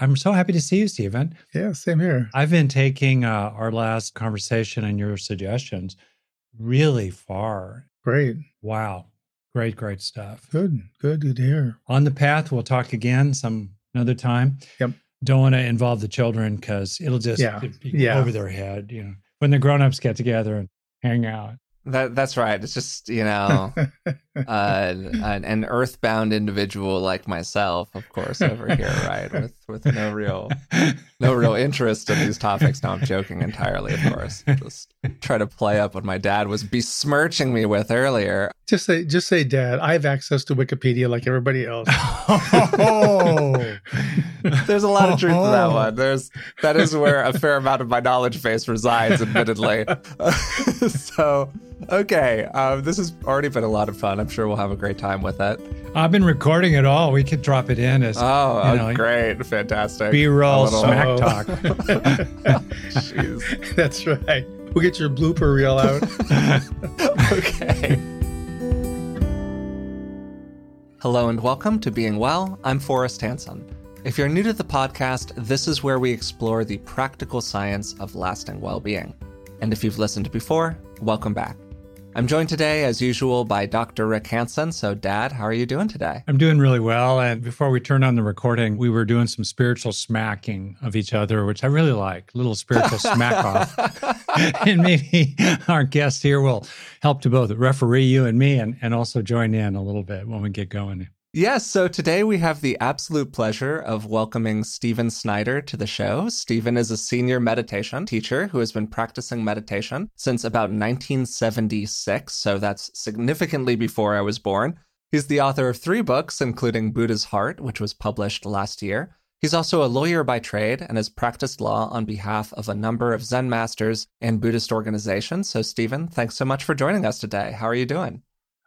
I'm so happy to see you, Stephen. Yeah, same here. I've been taking uh, our last conversation and your suggestions really far. Great. Wow. Great, great stuff. Good, good, good to hear. On the path, we'll talk again some another time. Yep. Don't want to involve the children because it'll just Yeah, be yeah. over their head. You know, when the grown-ups get together and hang out. That that's right. It's just you know, uh, an, an earthbound individual like myself, of course, over here, right, with with no real no real interest in these topics. No, I'm joking entirely, of course. Just try to play up what my dad was besmirching me with earlier. just say, just say, Dad. I have access to Wikipedia like everybody else. oh, There's a lot of truth to that one. There's that is where a fair amount of my knowledge base resides, admittedly. so, okay, um, this has already been a lot of fun. I'm sure we'll have a great time with it. I've been recording it all. We could drop it in as Oh, You oh, know, great, fantastic. B-roll little- smack Oh. talk. Jeez. That's right. We'll get your blooper reel out. okay. Hello and welcome to Being Well. I'm Forrest Hanson. If you're new to the podcast, this is where we explore the practical science of lasting well being. And if you've listened before, welcome back. I'm joined today, as usual, by Dr. Rick Hanson. So, Dad, how are you doing today? I'm doing really well. And before we turned on the recording, we were doing some spiritual smacking of each other, which I really like. A little spiritual smack off. and maybe our guest here will help to both referee you and me and, and also join in a little bit when we get going. Yes, so today we have the absolute pleasure of welcoming Stephen Snyder to the show. Stephen is a senior meditation teacher who has been practicing meditation since about 1976, so that's significantly before I was born. He's the author of three books, including Buddha's Heart, which was published last year. He's also a lawyer by trade and has practiced law on behalf of a number of Zen masters and Buddhist organizations. So, Stephen, thanks so much for joining us today. How are you doing?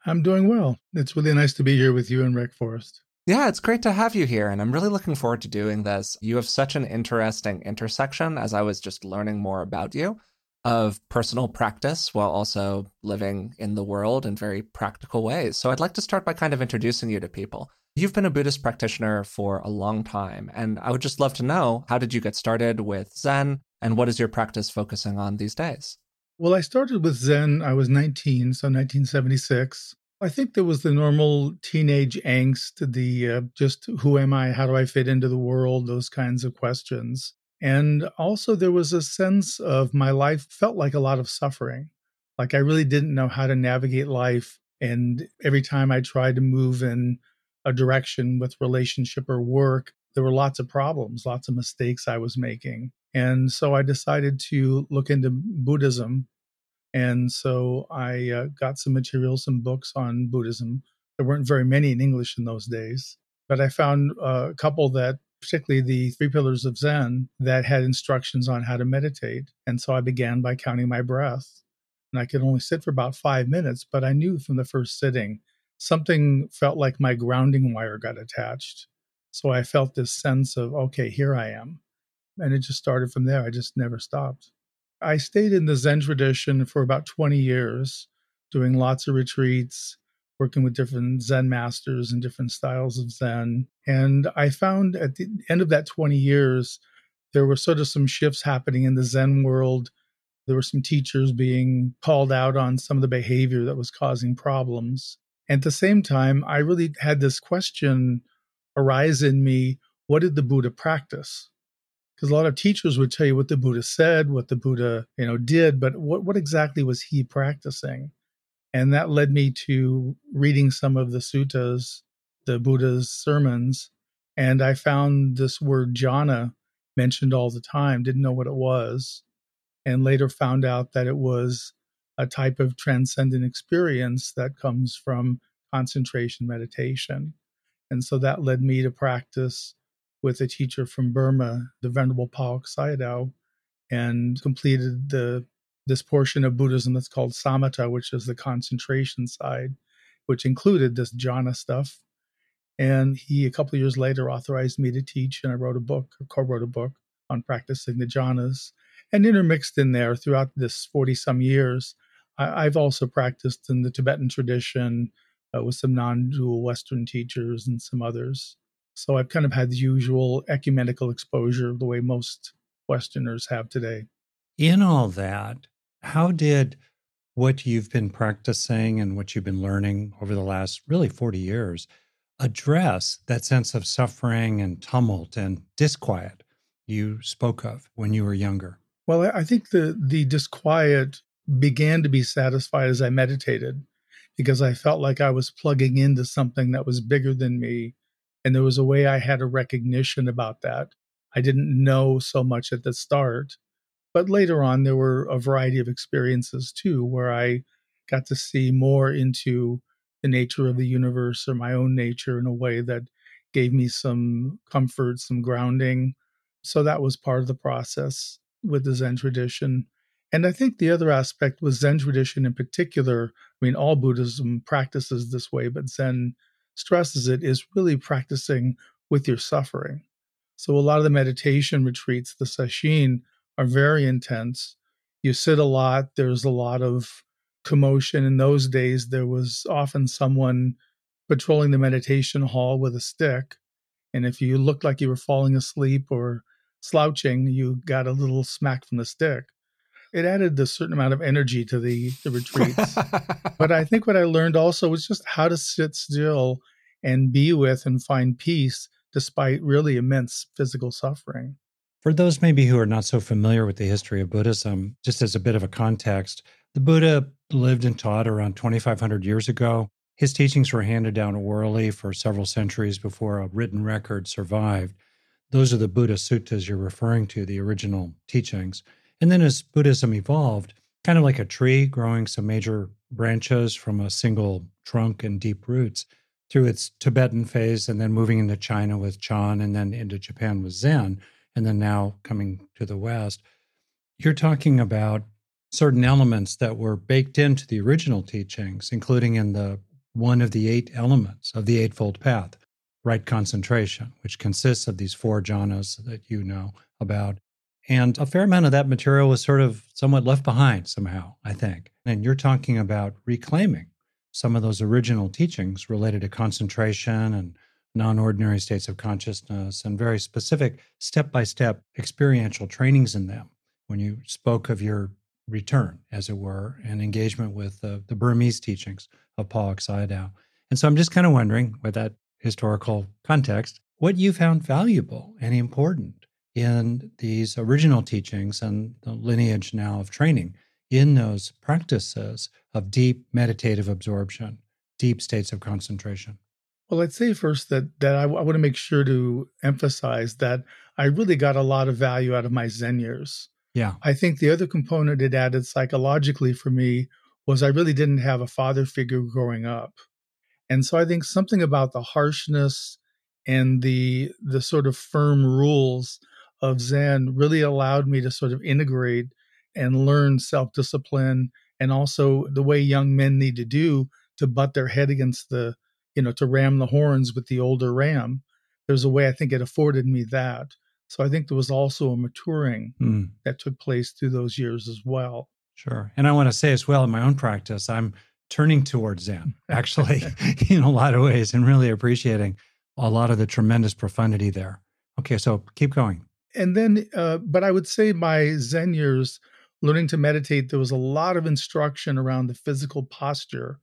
I'm doing well. It's really nice to be here with you and Rick Forrest. Yeah, it's great to have you here, and I'm really looking forward to doing this. You have such an interesting intersection as I was just learning more about you of personal practice while also living in the world in very practical ways. So I'd like to start by kind of introducing you to people. You've been a Buddhist practitioner for a long time, and I would just love to know how did you get started with Zen, and what is your practice focusing on these days? Well, I started with Zen. I was 19, so 1976. I think there was the normal teenage angst, the uh, just who am I? How do I fit into the world? Those kinds of questions. And also, there was a sense of my life felt like a lot of suffering. Like I really didn't know how to navigate life. And every time I tried to move in a direction with relationship or work, there were lots of problems, lots of mistakes I was making. And so I decided to look into Buddhism. And so I uh, got some materials, some books on Buddhism. There weren't very many in English in those days, but I found uh, a couple that, particularly the Three Pillars of Zen, that had instructions on how to meditate. And so I began by counting my breath. And I could only sit for about five minutes, but I knew from the first sitting something felt like my grounding wire got attached. So I felt this sense of, okay, here I am. And it just started from there. I just never stopped. I stayed in the Zen tradition for about 20 years, doing lots of retreats, working with different Zen masters and different styles of Zen. And I found at the end of that 20 years, there were sort of some shifts happening in the Zen world. There were some teachers being called out on some of the behavior that was causing problems. At the same time, I really had this question arise in me what did the Buddha practice? Because a lot of teachers would tell you what the Buddha said, what the Buddha, you know, did, but what, what exactly was he practicing? And that led me to reading some of the suttas, the Buddha's sermons, and I found this word jhana mentioned all the time, didn't know what it was, and later found out that it was a type of transcendent experience that comes from concentration meditation. And so that led me to practice with a teacher from Burma, the Venerable Pa-Auk Sayadaw, and completed the this portion of Buddhism that's called samatha, which is the concentration side, which included this jhana stuff. And he, a couple of years later, authorized me to teach, and I wrote a book, or co-wrote a book on practicing the jhanas. And intermixed in there throughout this 40 some years, I, I've also practiced in the Tibetan tradition uh, with some non dual Western teachers and some others. So I've kind of had the usual ecumenical exposure the way most Westerners have today. In all that, how did what you've been practicing and what you've been learning over the last really 40 years address that sense of suffering and tumult and disquiet you spoke of when you were younger? Well, I think the the disquiet began to be satisfied as I meditated because I felt like I was plugging into something that was bigger than me and there was a way I had a recognition about that. I didn't know so much at the start, but later on there were a variety of experiences too where I got to see more into the nature of the universe or my own nature in a way that gave me some comfort, some grounding. So that was part of the process with the Zen tradition. And I think the other aspect was Zen tradition in particular. I mean, all Buddhism practices this way, but Zen stresses it is really practicing with your suffering. So a lot of the meditation retreats, the sesshin, are very intense. You sit a lot, there's a lot of commotion. In those days, there was often someone patrolling the meditation hall with a stick. And if you looked like you were falling asleep or slouching, you got a little smack from the stick. It added a certain amount of energy to the, the retreats. but I think what I learned also was just how to sit still and be with and find peace despite really immense physical suffering. For those maybe who are not so familiar with the history of Buddhism, just as a bit of a context, the Buddha lived and taught around 2,500 years ago. His teachings were handed down orally for several centuries before a written record survived. Those are the Buddha suttas you're referring to, the original teachings. And then as Buddhism evolved, kind of like a tree growing some major branches from a single trunk and deep roots through its Tibetan phase and then moving into China with Chan and then into Japan with Zen, and then now coming to the West. You're talking about certain elements that were baked into the original teachings, including in the one of the eight elements of the Eightfold Path right concentration, which consists of these four jhanas that you know about. And a fair amount of that material was sort of somewhat left behind somehow, I think. And you're talking about reclaiming some of those original teachings related to concentration and non ordinary states of consciousness and very specific step by step experiential trainings in them. When you spoke of your return, as it were, and engagement with the Burmese teachings of Pa-Auk Sayadaw. And so I'm just kind of wondering, with that historical context, what you found valuable and important in these original teachings and the lineage now of training in those practices of deep meditative absorption, deep states of concentration. Well, I'd say first that that I, I want to make sure to emphasize that I really got a lot of value out of my Zen years. Yeah. I think the other component it added psychologically for me was I really didn't have a father figure growing up. And so I think something about the harshness and the the sort of firm rules of Zen really allowed me to sort of integrate and learn self-discipline and also the way young men need to do to butt their head against the, you know, to ram the horns with the older ram. There's a way I think it afforded me that. So I think there was also a maturing mm. that took place through those years as well. Sure. And I want to say as well in my own practice, I'm turning towards Zen, actually, in a lot of ways, and really appreciating a lot of the tremendous profundity there. Okay, so keep going. And then, uh, but I would say my Zen years, learning to meditate, there was a lot of instruction around the physical posture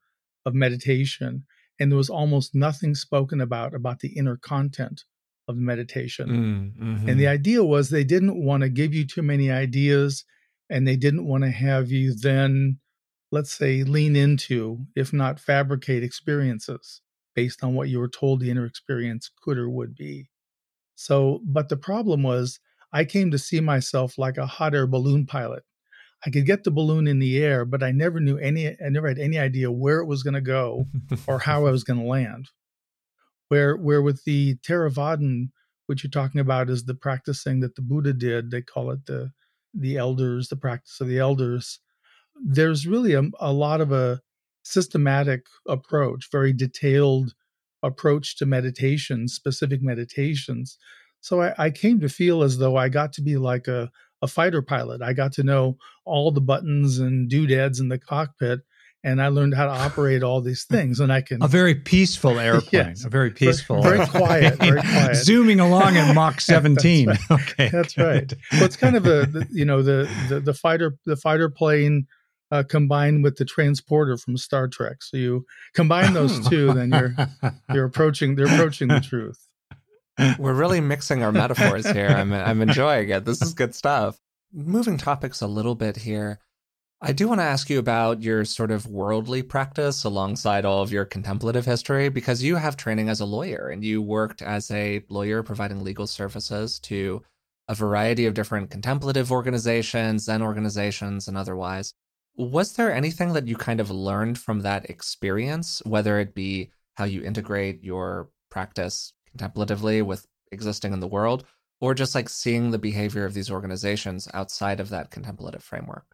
of meditation, and there was almost nothing spoken about about the inner content of meditation. Mm, mm-hmm. And the idea was they didn't want to give you too many ideas, and they didn't want to have you then let's say, lean into, if not fabricate experiences based on what you were told the inner experience could or would be. So, but the problem was, I came to see myself like a hot air balloon pilot. I could get the balloon in the air, but I never knew any, I never had any idea where it was going to go or how I was going to land. Where, where with the Theravadan, which you're talking about is the practicing that the Buddha did, they call it the, the elders, the practice of the elders there's really a, a lot of a systematic approach, very detailed approach to meditation, specific meditations. So I, I, came to feel as though I got to be like a, a fighter pilot. I got to know all the buttons and doodads in the cockpit, and I learned how to operate all these things. And I can a very peaceful airplane, yes. a very peaceful, very, very quiet, very quiet, zooming along in Mach 17. that's right. Okay, that's right. Well, it's kind of a the, you know the, the the fighter the fighter plane uh, combined with the transporter from Star Trek. So you combine those two, then you're you're approaching they're approaching the truth. We're really mixing our metaphors here. I'm I'm enjoying it. This is good stuff. Moving topics a little bit here. I do want to ask you about your sort of worldly practice alongside all of your contemplative history because you have training as a lawyer and you worked as a lawyer providing legal services to a variety of different contemplative organizations, Zen organizations, and otherwise. Was there anything that you kind of learned from that experience, whether it be how you integrate your practice contemplatively with existing in the world, or just like seeing the behavior of these organizations outside of that contemplative framework?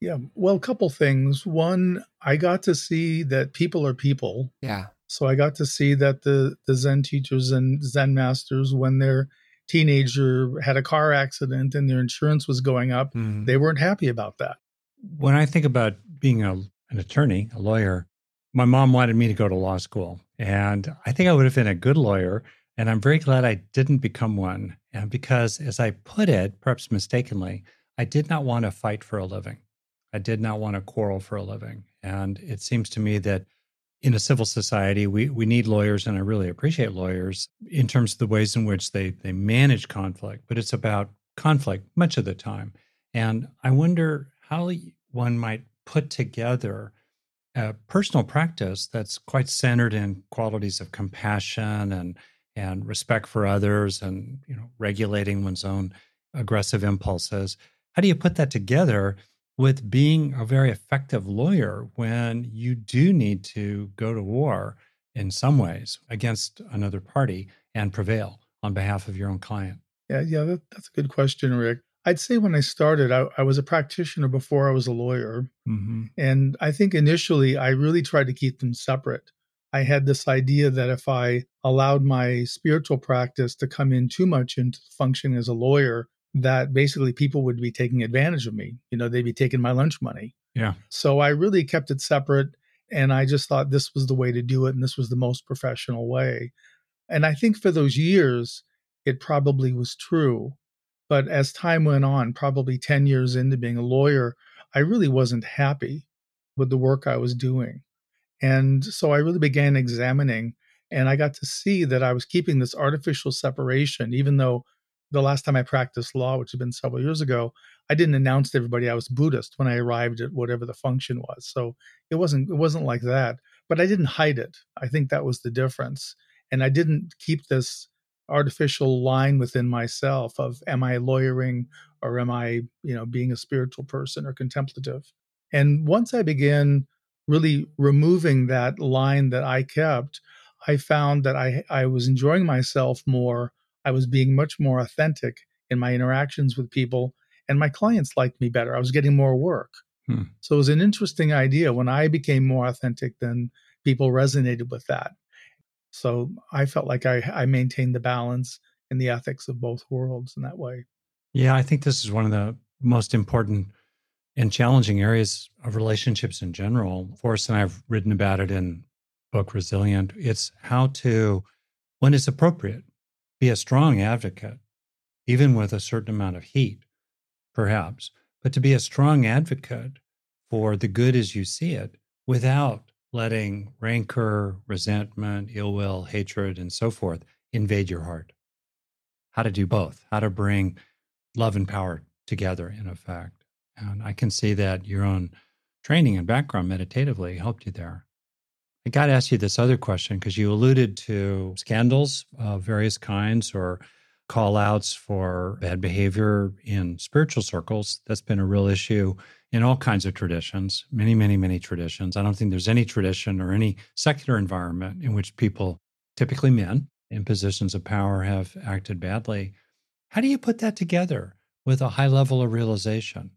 Yeah, well, a couple things. One, I got to see that people are people. Yeah. So I got to see that the the Zen teachers and Zen masters, when their teenager had a car accident and their insurance was going up, mm. they weren't happy about that. When I think about being a, an attorney, a lawyer, my mom wanted me to go to law school, and I think I would have been a good lawyer. And I'm very glad I didn't become one, and because, as I put it, perhaps mistakenly, I did not want to fight for a living. I did not want to quarrel for a living. And it seems to me that in a civil society, we, we need lawyers, and I really appreciate lawyers in terms of the ways in which they, they manage conflict, but it's about conflict much of the time. And I wonder how one might put together a personal practice that's quite centered in qualities of compassion and and respect for others and you know regulating one's own aggressive impulses how do you put that together with being a very effective lawyer when you do need to go to war in some ways against another party and prevail on behalf of your own client? Yeah, yeah, that, that's a good question, Rick. I'd say when I started, I, I was a practitioner before I was a lawyer. Mm-hmm. And I think initially I really tried to keep them separate. I had this idea that if I allowed my spiritual practice to come in too much into functioning as a lawyer, that basically people would be taking advantage of me. You know, they'd be taking my lunch money. Yeah. So I really kept it separate. And I just thought this was the way to do it. And this was the most professional way. And I think for those years, it probably was true. But as time went on, probably 10 years into being a lawyer, I really wasn't happy with the work I was doing. And so I really began examining, and I got to see that I was keeping this artificial separation, even though the last time I practiced law, which had been several years ago, I didn't announce to everybody I was Buddhist when I arrived at whatever the function was. So it wasn't it wasn't like that. But I didn't hide it. I think that was the difference. And I didn't keep this artificial line within myself of am I lawyering or am I, you know, being a spiritual person or contemplative. And once I began really removing that line that I kept, I found that I I was enjoying myself more I was being much more authentic in my interactions with people, and my clients liked me better. I was getting more work. Hmm. So it was an interesting idea. When I became more authentic, then people resonated with that. So I felt like I, I maintained the balance in the ethics of both worlds in that way. Yeah, I think this is one of the most important and challenging areas of relationships in general. Forrest and I have written about it in book Resilient. It's how to, when it's appropriate, be a strong advocate, even with a certain amount of heat, perhaps, but to be a strong advocate for the good as you see it without letting rancor, resentment, ill will, hatred, and so forth invade your heart. How to do both, how to bring love and power together, in effect. And I can see that your own training and background meditatively helped you there. I got to ask you this other question because you alluded to scandals of various kinds or call outs for bad behavior in spiritual circles. That's been a real issue in all kinds of traditions, many, many, many traditions. I don't think there's any tradition or any secular environment in which people, typically men in positions of power, have acted badly. How do you put that together with a high level of realization?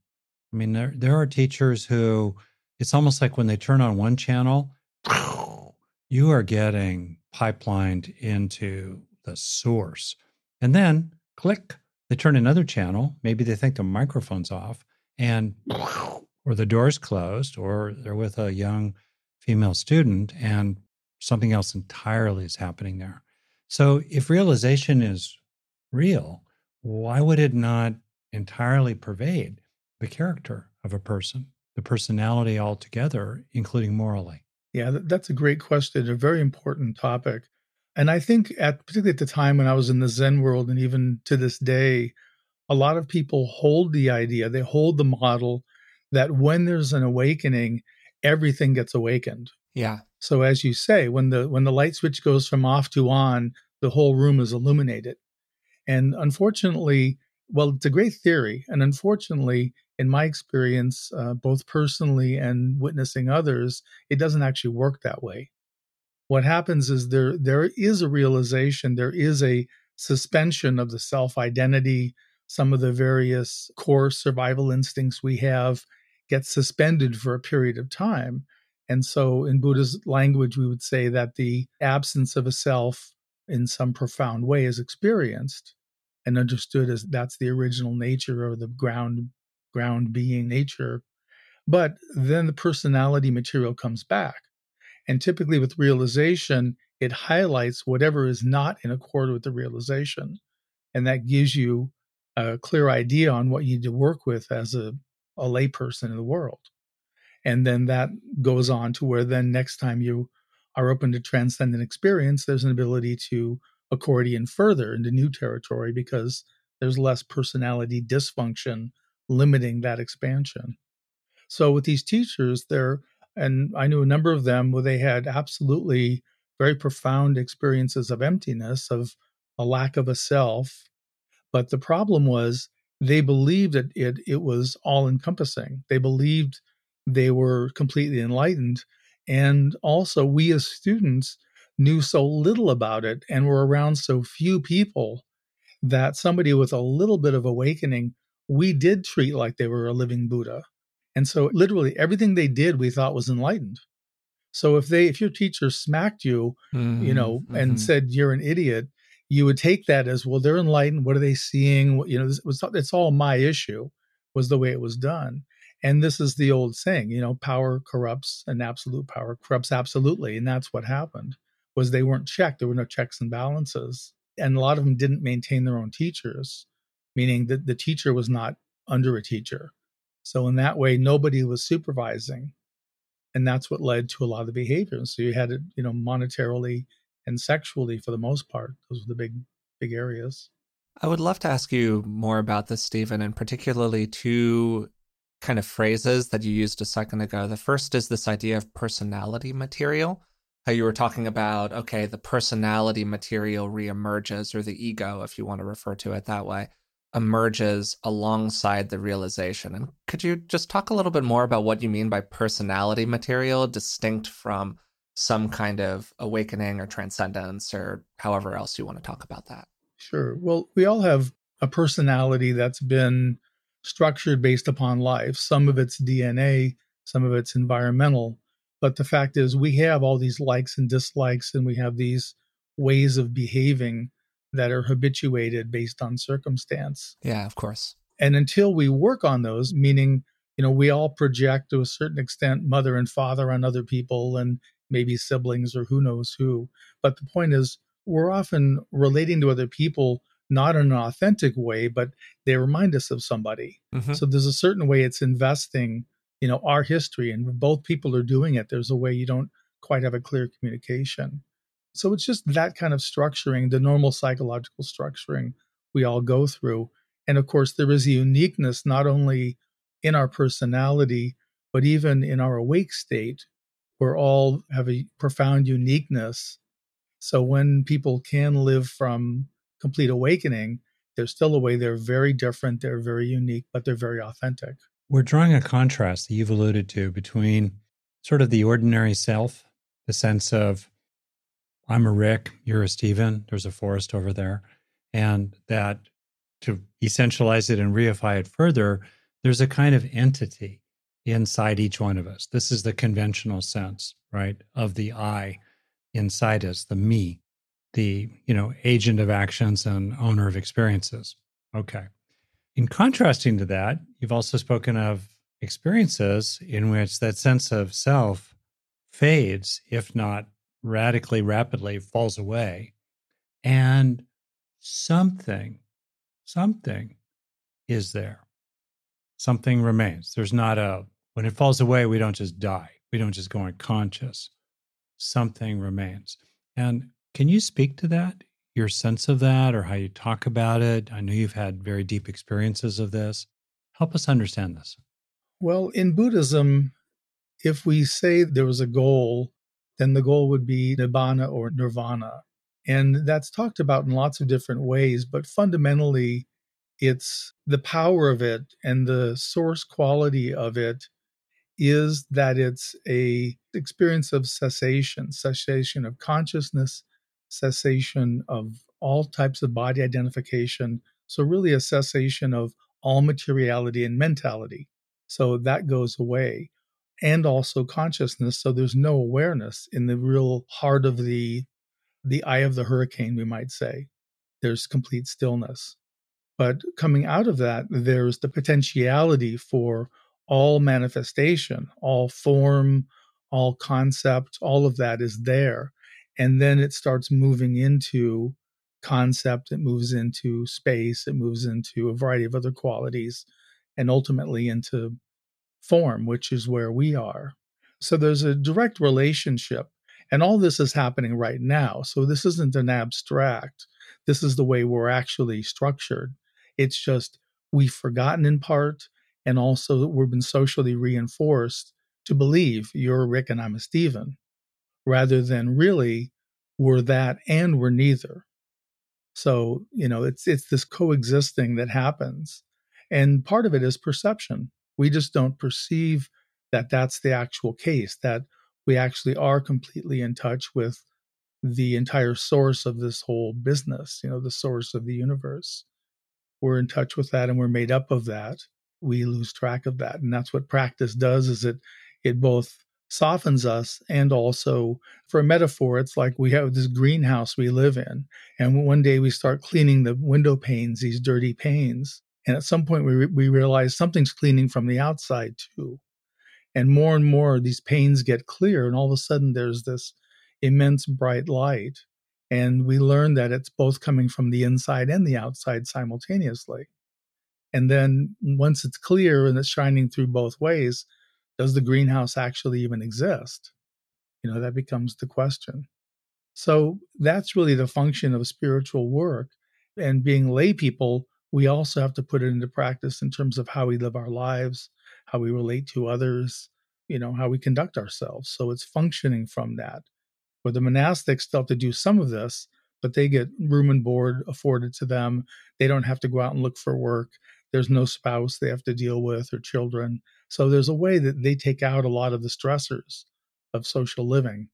I mean, there, there are teachers who it's almost like when they turn on one channel, you are getting pipelined into the source. And then click, they turn another channel. Maybe they think the microphone's off and or the door's closed, or they're with a young female student and something else entirely is happening there. So if realization is real, why would it not entirely pervade the character of a person, the personality altogether, including morally? Yeah, that's a great question, a very important topic. And I think at particularly at the time when I was in the Zen world and even to this day, a lot of people hold the idea, they hold the model that when there's an awakening, everything gets awakened. Yeah. So as you say, when the when the light switch goes from off to on, the whole room is illuminated. And unfortunately, well, it's a great theory. And unfortunately, in my experience, uh, both personally and witnessing others, it doesn't actually work that way. What happens is there there is a realization, there is a suspension of the self identity, some of the various core survival instincts we have get suspended for a period of time. And so, in Buddha's language, we would say that the absence of a self in some profound way is experienced and understood as that's the original nature or the ground ground being nature. But then the personality material comes back and typically with realization it highlights whatever is not in accord with the realization and that gives you a clear idea on what you need to work with as a, a layperson in the world and then that goes on to where then next time you are open to transcendent experience there's an ability to accordion further into new territory because there's less personality dysfunction limiting that expansion. So with these teachers, there and I knew a number of them where they had absolutely very profound experiences of emptiness, of a lack of a self. But the problem was they believed that it it was all encompassing. They believed they were completely enlightened. And also we as students knew so little about it and were around so few people that somebody with a little bit of awakening, we did treat like they were a living Buddha. And so literally everything they did we thought was enlightened. So if they if your teacher smacked you, mm-hmm, you know, mm-hmm. and said you're an idiot, you would take that as well they're enlightened, what are they seeing? You know, this was it's all my issue was the way it was done. And this is the old saying, you know, power corrupts and absolute power corrupts absolutely, and that's what happened was they weren't checked. There were no checks and balances. And a lot of them didn't maintain their own teachers, meaning that the teacher was not under a teacher. So in that way, nobody was supervising. And that's what led to a lot of the behaviors. So you had it, you know, monetarily and sexually for the most part. Those were the big, big areas. I would love to ask you more about this, Stephen, and particularly two kind of phrases that you used a second ago. The first is this idea of personality material how you were talking about okay the personality material reemerges or the ego if you want to refer to it that way emerges alongside the realization. And could you just talk a little bit more about what you mean by personality material distinct from some kind of awakening or transcendence or however else you want to talk about that? Sure. Well we all have a personality that's been structured based upon life. Some of it's dna some of it's environmental. But the fact is, we have all these likes and dislikes, and we have these ways of behaving that are habituated based on circumstance. Yeah, of course. And until we work on those, meaning, you know, we all project to a certain extent mother and father on other people and maybe siblings or who knows who. But the point is, we're often relating to other people not in an authentic way, but they remind us of somebody. Mm-hmm. So there's a certain way it's investing you know our history and when both people are doing it there's a way you don't quite have a clear communication so it's just that kind of structuring the normal psychological structuring we all go through. And of course there is a uniqueness not only in our personality but even in our awake state we're all have a profound uniqueness. So when people can live from complete awakening there's still a way they're very different they're very unique but they're very authentic. We're drawing a contrast that you've alluded to between sort of the ordinary self, the sense of I'm a Rick, you're a Stephen, there's a Forrest over there, and that to essentialize it and reify it further, there's a kind of entity inside each one of us. This is the conventional sense, right, of the I inside us, the me, the, you know, agent of actions and owner of experiences. Okay. In contrasting to that, you've also spoken of experiences in which that sense of self fades, if not radically, rapidly falls away. And something, something is there. Something remains. There's not a, when it falls away, we don't just die. We don't just go unconscious. Something remains. And can you speak to that? Your sense of that or how you talk about it? I know you've had very deep experiences of this. Help us understand this. Well, in Buddhism, if we say there was a goal, then the goal would be nibbana or nirvana. And that's talked about in lots of different ways, but fundamentally, it's the power of it and the source quality of it is that it's a experience of cessation, cessation of consciousness, cessation of all types of body identification. So really a cessation of all materiality and mentality. So that goes away. And also consciousness. So there's no awareness in the real heart of the the eye of the hurricane, we might say. There's complete stillness. But coming out of that, there's the potentiality for all manifestation, all form, all concept, all of that is there. And then it starts moving into concept, it moves into space, it moves into a variety of other qualities, and ultimately into form, which is where we are. So there's a direct relationship. And all this is happening right now. So this isn't an abstract. This is the way we're actually structured. It's just we've forgotten in part, and also we've been socially reinforced to believe you're Rick and I'm a Stephen, rather than really we're that and we're neither. So, you know, it's it's this coexisting that happens. And part of it is perception. We just don't perceive that that's the actual case, that we actually are completely in touch with the entire source of this whole business, you know, the source of the universe. We're in touch with that and we're made up of that. We lose track of that. And that's what practice does is it it both softens us and also for a metaphor it's like we have this greenhouse we live in and one day we start cleaning the window panes these dirty panes and at some point we, we realize something's cleaning from the outside too. And more and more these panes get clear and all of a sudden there's this immense bright light and we learn that it's both coming from the inside and the outside simultaneously. And then once it's clear and it's shining through both ways does the greenhouse actually even exist? You know that becomes the question. So that's really the function of spiritual work and being lay people we also have to put it into practice in terms of how we live our lives how we relate to others you know how we conduct ourselves. So it's functioning from that. Where the monastics still have to do some of this but they get room and board afforded to them. They don't have to go out and look for work. There's no spouse they have to deal with or children. So there's a way that they take out a lot of the stressors of social living.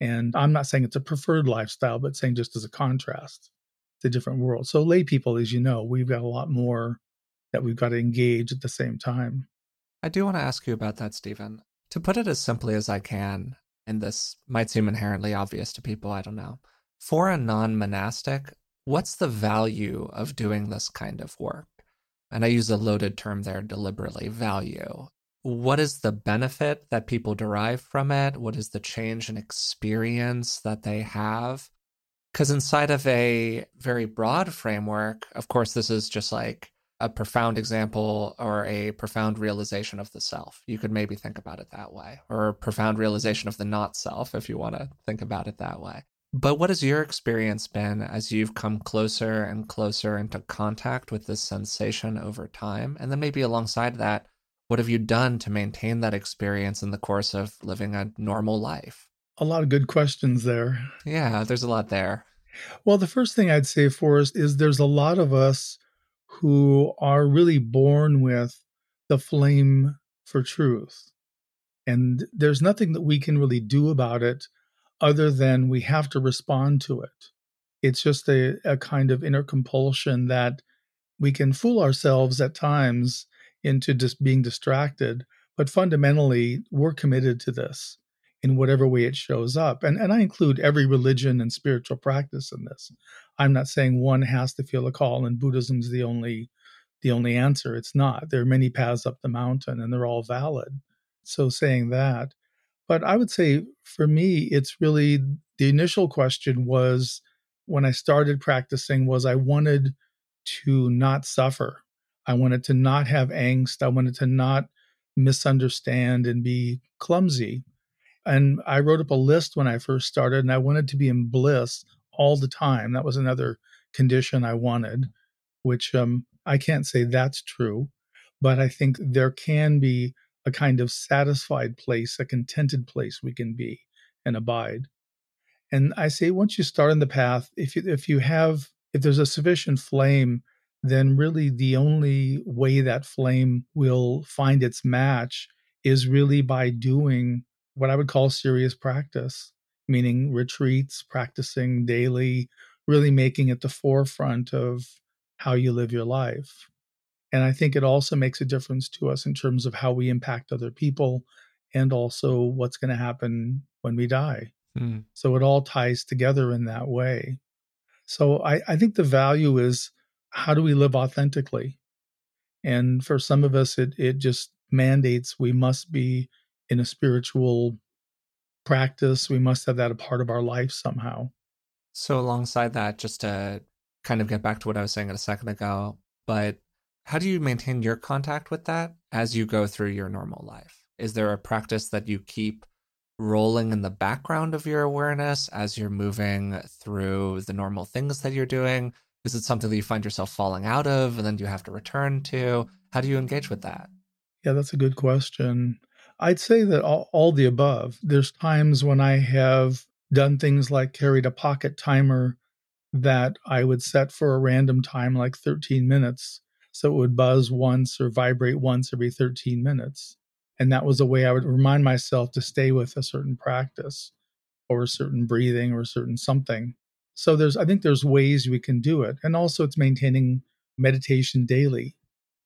And I'm not saying it's a preferred lifestyle, but saying just as a contrast to different worlds. So lay people, as you know, we've got a lot more that we've got to engage at the same time. I do want to ask you about that, Stephen. To put it as simply as I can, and this might seem inherently obvious to people, I don't know. For a non monastic, what's the value of doing this kind of work? and I use a loaded term there deliberately, value. What is the benefit that people derive from it? What is the change in experience that they have? Because inside of a very broad framework, of course, this is just like a profound example or a profound realization of the self. You could maybe think about it that way, or a profound realization of the not self, if you want to think about it that way. But what has your experience been as you've come closer and closer into contact with this sensation over time? And then maybe alongside that, what have you done to maintain that experience in the course of living a normal life? A lot of good questions there. Yeah, there's a lot there. Well, the first thing I'd say, Forrest, is there's a lot of us who are really born with the flame for truth. And there's nothing that we can really do about it other than we have to respond to it. It's just a, a kind of inner compulsion that we can fool ourselves at times into just being distracted, but fundamentally, we're committed to this in whatever way it shows up. And, and I include every religion and spiritual practice in this. I'm not saying one has to feel a call and Buddhism's the only the only answer. It's not. There are many paths up the mountain and they're all valid. So saying that. But I would say for me, it's really the initial question was when I started practicing was I wanted to not suffer. I wanted to not have angst. I wanted to not misunderstand and be clumsy. And I wrote up a list when I first started, and I wanted to be in bliss all the time. That was another condition I wanted, which um, I can't say that's true, but I think there can be a kind of satisfied place, a contented place we can be and abide. And I say once you start on the path, if you, if you have if there's a sufficient flame, then really the only way that flame will find its match is really by doing what I would call serious practice, meaning retreats, practicing daily, really making it the forefront of how you live your life. And I think it also makes a difference to us in terms of how we impact other people and also what's going to happen when we die. Mm. So it all ties together in that way. So I, I think the value is how do we live authentically? And for some of us, it, it just mandates we must be in a spiritual practice. We must have that a part of our life somehow. So, alongside that, just to kind of get back to what I was saying a second ago, but how do you maintain your contact with that as you go through your normal life? Is there a practice that you keep rolling in the background of your awareness as you're moving through the normal things that you're doing? Is it something that you find yourself falling out of and then you have to return to? How do you engage with that? Yeah, that's a good question. I'd say that all, all the above. There's times when I have done things like carried a pocket timer that I would set for a random time, like 13 minutes. So it would buzz once or vibrate once every 13 minutes. And that was a way I would remind myself to stay with a certain practice or a certain breathing or a certain something. So there's I think there's ways we can do it. And also it's maintaining meditation daily.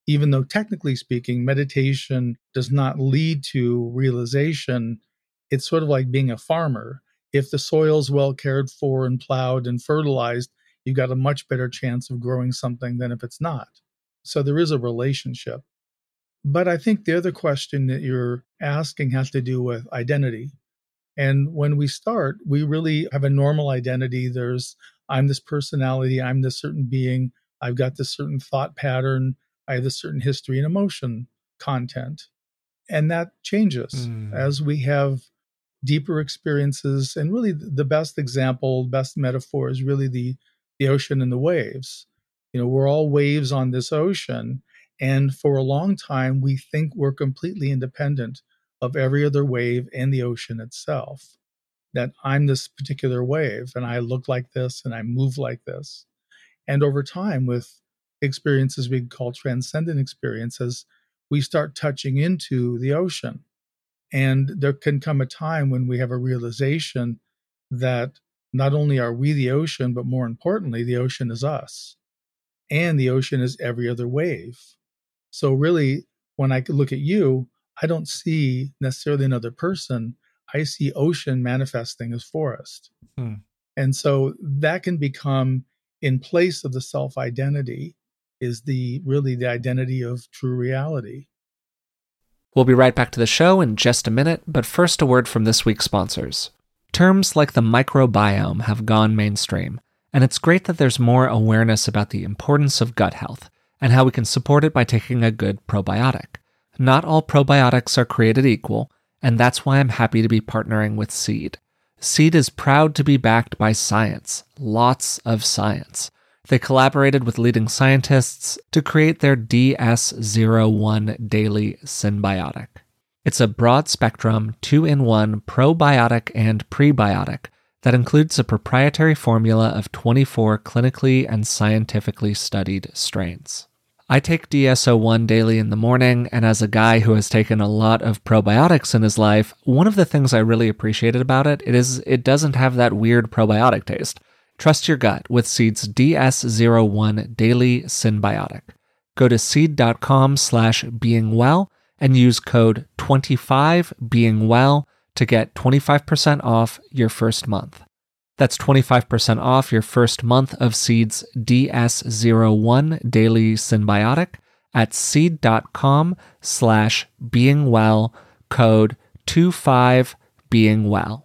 Even though technically speaking, meditation does not lead to realization, it's sort of like being a farmer. If the soil's well cared for and plowed and fertilized, you've got a much better chance of growing something than if it's not. So there is a relationship. But I think the other question that you're asking has to do with identity. And when we start, we really have a normal identity. There's, I'm this personality, I'm this certain being, I've got this certain thought pattern, I have this certain history and emotion content. And that changes mm. as we have deeper experiences. And really, the best example, best metaphor is really the, the ocean and the waves. You know, we're all waves on this ocean. And for a long time, we think we're completely independent of every other wave and the ocean itself. That I'm this particular wave and I look like this and I move like this. And over time, with experiences we call transcendent experiences, we start touching into the ocean. And there can come a time when we have a realization that not only are we the ocean, but more importantly, the ocean is us. And the ocean is every other wave. So really, when I look at you, I don't see necessarily another person. I see ocean manifesting as Forrest. Hmm. And so that can become in place of the self identity is the really the identity of true reality. We'll be right back to the show in just a minute, but first a word from this week's sponsors. Terms like the microbiome have gone mainstream, and it's great that there's more awareness about the importance of gut health and how we can support it by taking a good probiotic. Not all probiotics are created equal, and that's why I'm happy to be partnering with Seed. Seed is proud to be backed by science, lots of science. They collaborated with leading scientists to create their DS01 Daily synbiotic. It's a broad spectrum, two in one probiotic and prebiotic that includes a proprietary formula of 24 clinically and scientifically studied strains. I take DS01 daily in the morning, and as a guy who has taken a lot of probiotics in his life, one of the things I really appreciated about it, it is it doesn't have that weird probiotic taste. Trust your gut with Seed's DS01 Daily Synbiotic. Go to seed.com slash beingwell and use code 25beingwell to get 25% off your first month. That's 25% off your first month of Seed's DS01 Daily Synbiotic at seed.com slash beingwell code 25beingwell.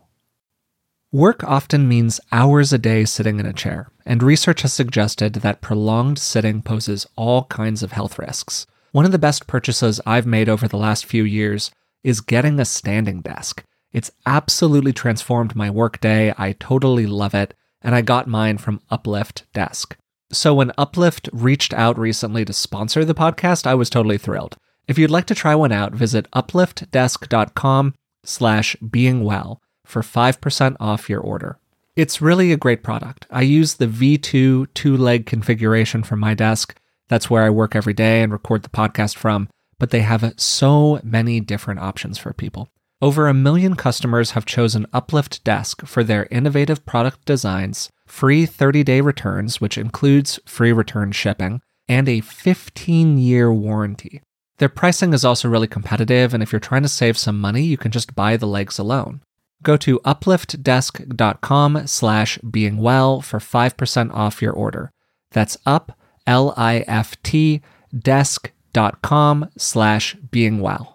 Work often means hours a day sitting in a chair, and research has suggested that prolonged sitting poses all kinds of health risks. One of the best purchases I've made over the last few years is getting a standing desk. It's absolutely transformed my workday. I totally love it, and I got mine from Uplift Desk. So when Uplift reached out recently to sponsor the podcast, I was totally thrilled. If you'd like to try one out, visit upliftdesk.com slash beingwell for 5% off your order. It's really a great product. I use the V2 two leg configuration for my desk. That's where I work every day and record the podcast from, but they have so many different options for people. Over a million customers have chosen Uplift Desk for their innovative product designs, free 30 day returns, which includes free return shipping, and a 15 year warranty. Their pricing is also really competitive, and if you're trying to save some money, you can just buy the legs alone. Go to upliftdesk.com slash beingwell for 5% off your order. That's up, L-I-F-T, desk.com slash beingwell.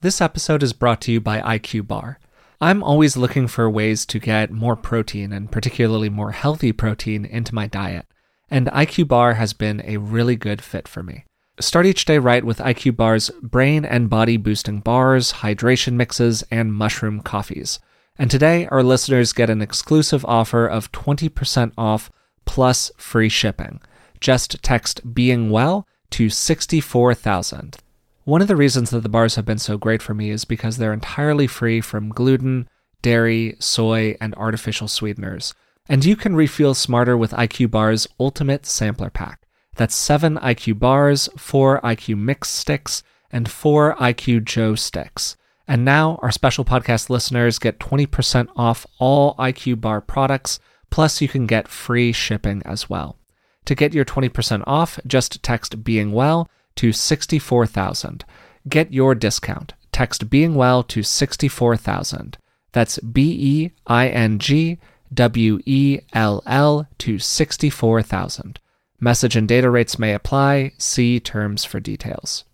This episode is brought to you by IQ Bar. I'm always looking for ways to get more protein, and particularly more healthy protein, into my diet, and IQ Bar has been a really good fit for me. Start each day right with IQ Bar's brain and body boosting bars, hydration mixes, and mushroom coffees. And today, our listeners get an exclusive offer of 20% off plus free shipping. Just text being well to 64000. One of the reasons that the bars have been so great for me is because they're entirely free from gluten, dairy, soy, and artificial sweeteners. And you can refuel smarter with IQ Bar's Ultimate Sampler Pack. That's seven IQ bars, four IQ mix sticks, and four IQ Joe sticks. And now our special podcast listeners get 20% off all IQ bar products, plus you can get free shipping as well. To get your 20% off, just text being well to 64000. Get your discount. Text being well to 64000. That's B E I N G W E L L to 64000. Message and data rates may apply. See terms for details.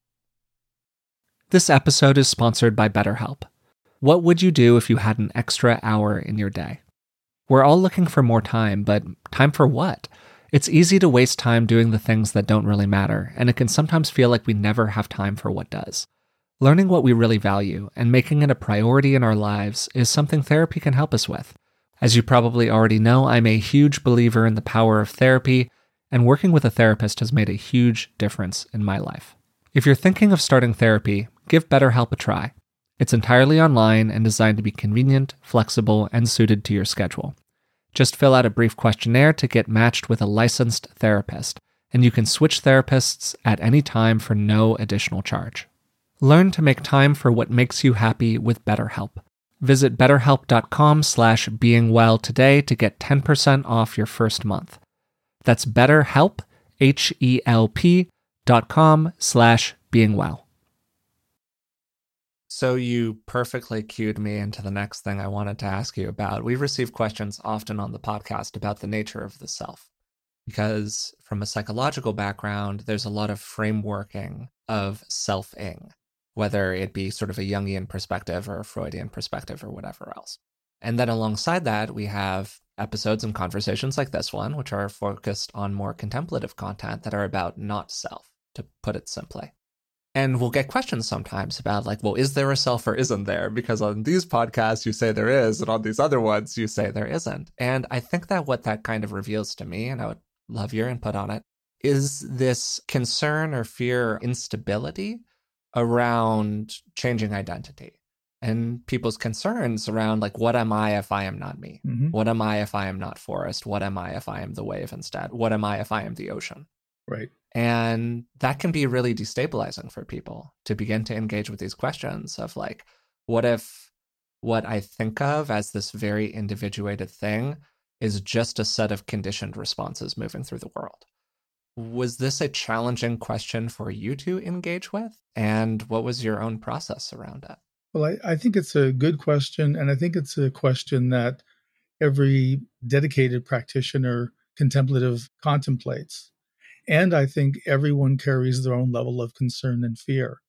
This episode is sponsored by BetterHelp. What would you do if you had an extra hour in your day? We're all looking for more time, but time for what? It's easy to waste time doing the things that don't really matter, and it can sometimes feel like we never have time for what does. Learning what we really value and making it a priority in our lives is something therapy can help us with. As you probably already know, I'm a huge believer in the power of therapy and working with a therapist has made a huge difference in my life. If you're thinking of starting therapy, give BetterHelp a try. It's entirely online and designed to be convenient, flexible, and suited to your schedule. Just fill out a brief questionnaire to get matched with a licensed therapist, and you can switch therapists at any time for no additional charge. Learn to make time for what makes you happy with BetterHelp. Visit betterhelp.com slash beingwell today to get 10% off your first month. That's betterhelp, H-E-L-P dot com slash being well. So you perfectly cued me into the next thing I wanted to ask you about. We receive questions often on the podcast about the nature of the self. Because from a psychological background, there's a lot of frameworking of selfing, whether it be sort of a Jungian perspective or a Freudian perspective or whatever else. And then alongside that, we have episodes and conversations like this one, which are focused on more contemplative content that are about not self, to put it simply. And we'll get questions sometimes about, like, well, is there a self or isn't there? Because on these podcasts, you say there is, and on these other ones, you say there isn't. And I think that what that kind of reveals to me, and I would love your input on it, is this concern or fear or instability around changing identity and people's concerns around like what am i if i am not me? Mm-hmm. what am i if i am not Forrest? What am i if i am the wave instead? What am i if i am the ocean? Right. And that can be really destabilizing for people to begin to engage with these questions of like what if what i think of as this very individuated thing is just a set of conditioned responses moving through the world? Was this a challenging question for you to engage with? And what was your own process around it well, I, I think it's a good question. And I think it's a question that every dedicated practitioner contemplative contemplates. And I think everyone carries their own level of concern and fear.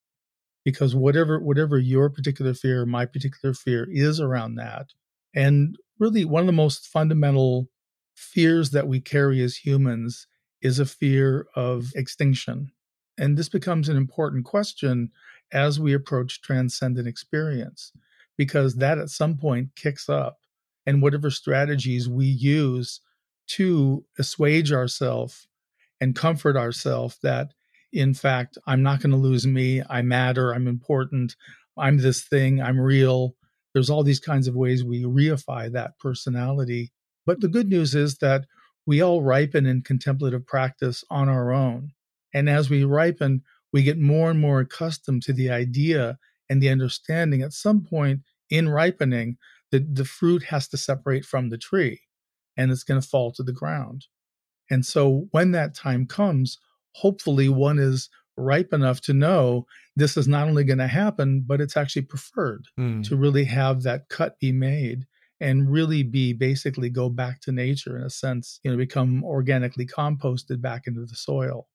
Because whatever whatever your particular fear, my particular fear is around that. And really one of the most fundamental fears that we carry as humans is a fear of extinction. And this becomes an important question as we approach transcendent experience, because that at some point kicks up. And whatever strategies we use to assuage ourselves and comfort ourselves that, in fact, I'm not going to lose me, I matter, I'm important, I'm this thing, I'm real. There's all these kinds of ways we reify that personality. But the good news is that we all ripen in contemplative practice on our own. And as we ripen, we get more and more accustomed to the idea and the understanding at some point in ripening that the fruit has to separate from the tree and it's going to fall to the ground. And so when that time comes, hopefully one is ripe enough to know this is not only going to happen, but it's actually preferred mm. to really have that cut be made and really be basically go back to nature in a sense, you know, become organically composted back into the soil.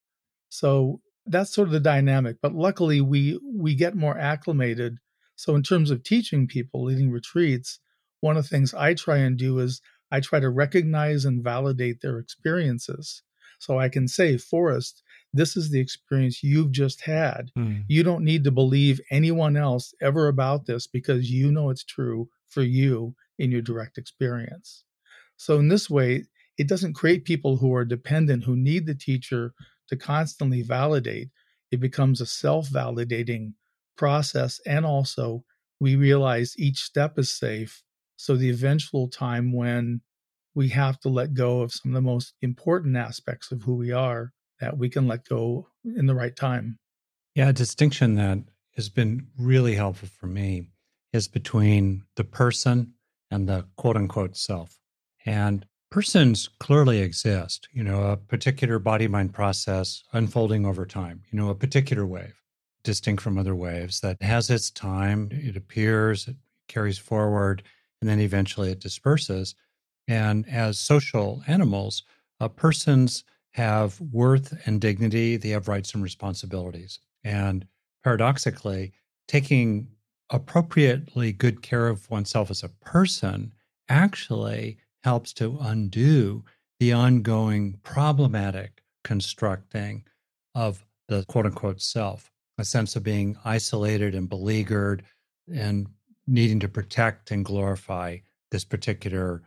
So that's sort of the dynamic. But luckily, we we get more acclimated. So in terms of teaching people, leading retreats, one of the things I try and do is I try to recognize and validate their experiences. So I can say, Forrest, this is the experience you've just had. Mm. You don't need to believe anyone else ever about this because you know it's true for you in your direct experience. So, in this way, it doesn't create people who are dependent, who need the teacher to constantly validate. It becomes a self validating process. And also, we realize each step is safe. So, the eventual time when we have to let go of some of the most important aspects of who we are, that we can let go in the right time. Yeah, a distinction that has been really helpful for me is between the person and the quote unquote self. And persons clearly exist, you know, a particular body mind process unfolding over time, you know, a particular wave, distinct from other waves that has its time, it appears, it carries forward, and then eventually it disperses. And as social animals, uh, persons have worth and dignity, they have rights and responsibilities. And paradoxically, taking appropriately good care of oneself as a person actually helps to undo the ongoing problematic constructing of the quote unquote self, a sense of being isolated and beleaguered and needing to protect and glorify this particular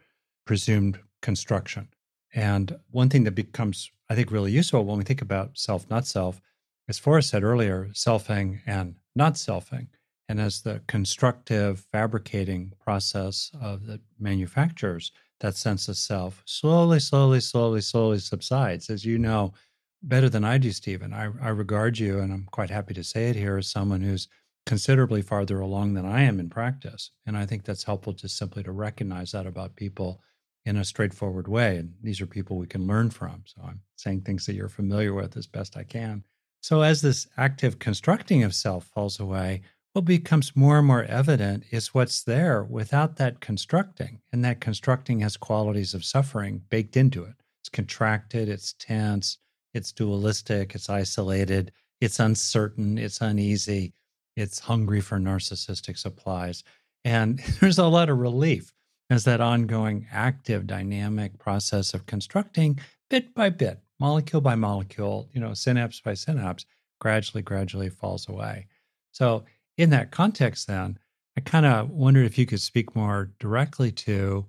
presumed construction. And one thing that becomes, I think, really useful when we think about self, not self, as Forrest said earlier, selfing and not selfing. And as the constructive fabricating process of the manufacturers that sense of self slowly, slowly, slowly, slowly subsides. As you know better than I do, Stephen, I, I regard you, and I'm quite happy to say it here, as someone who's considerably farther along than I am in practice. And I think that's helpful just simply to recognize that about people in a straightforward way. And these are people we can learn from. So I'm saying things that you're familiar with as best I can. So as this active constructing of self falls away, what becomes more and more evident is what's there without that constructing. And that constructing has qualities of suffering baked into it. It's contracted, it's tense, it's dualistic, it's isolated, it's uncertain, it's uneasy, it's hungry for narcissistic supplies. And there's a lot of relief as that ongoing active dynamic process of constructing bit by bit, molecule by molecule, you know, synapse by synapse, gradually, gradually falls away. So in that context, then, I kind of wondered if you could speak more directly to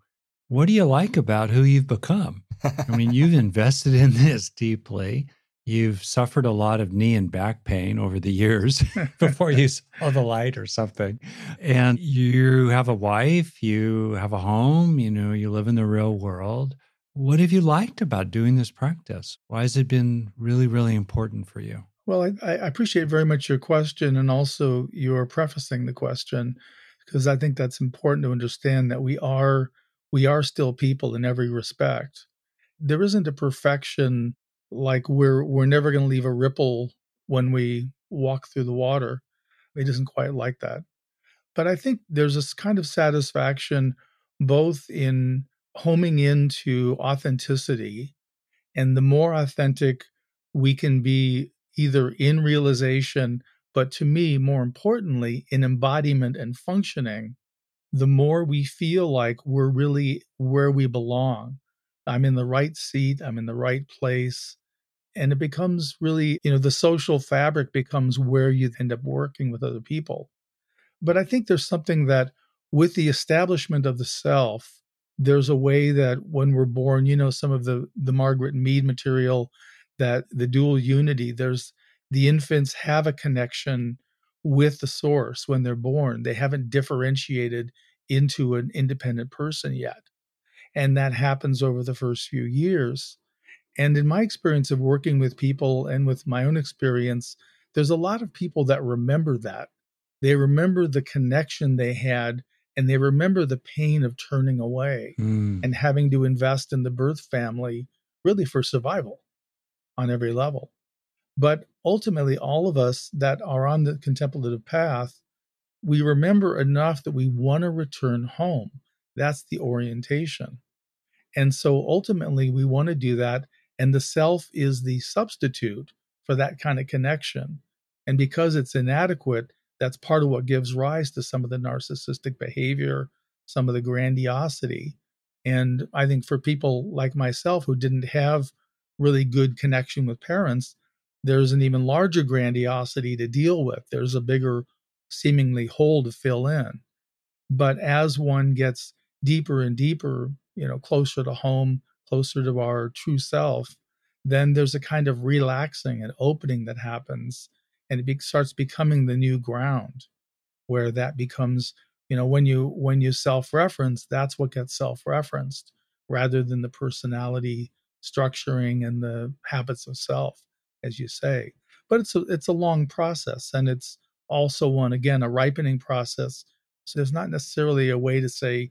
what do you like about who you've become? I mean, you've invested in this deeply. You've suffered a lot of knee and back pain over the years before you saw the light or something. And you have a wife, you have a home, you know, you live in the real world. What have you liked about doing this practice? Why has it been really, really important for you? Well, I, I, appreciate very much your question and also your prefacing the question because I think that's important to understand that we are we are still people in every respect. There isn't a perfection like we're we're never going to leave a ripple when we walk through the water. It isn't quite like that. But I think there's this kind of satisfaction both in homing into authenticity. And the more authentic we can be, either in realization, but to me, more importantly, in embodiment and functioning, the more we feel like we're really where we belong. I'm in the right seat, I'm in the right place. And it becomes really, you know, the social fabric becomes where you end up working with other people. But I think there's something that with the establishment of the self, there's a way that when we're born, you know, some of the the Margaret Mead material, that the dual unity, there's the infants have a connection with the source when they're born. They haven't differentiated into an independent person yet. And that happens over the first few years. And in my experience of working with people and with my own experience, there's a lot of people that remember that. They remember the connection they had and they remember the pain of turning away mm. and having to invest in the birth family really for survival on every level. But ultimately, all of us that are on the contemplative path, we remember enough that we want to return home. That's the orientation. And so ultimately, we want to do that. And the self is the substitute for that kind of connection. And because it's inadequate, that's part of what gives rise to some of the narcissistic behavior, some of the grandiosity. And I think for people like myself who didn't have really good connection with parents, there's an even larger grandiosity to deal with. There's a bigger, seemingly hole to fill in. But as one gets deeper and deeper, you know, closer to home, closer to our true self, then there's a kind of relaxing and opening that happens and it be- starts becoming the new ground where that becomes you know when you when you self-reference that's what gets self-referenced rather than the personality structuring and the habits of self as you say but it's a it's a long process and it's also one again a ripening process so there's not necessarily a way to say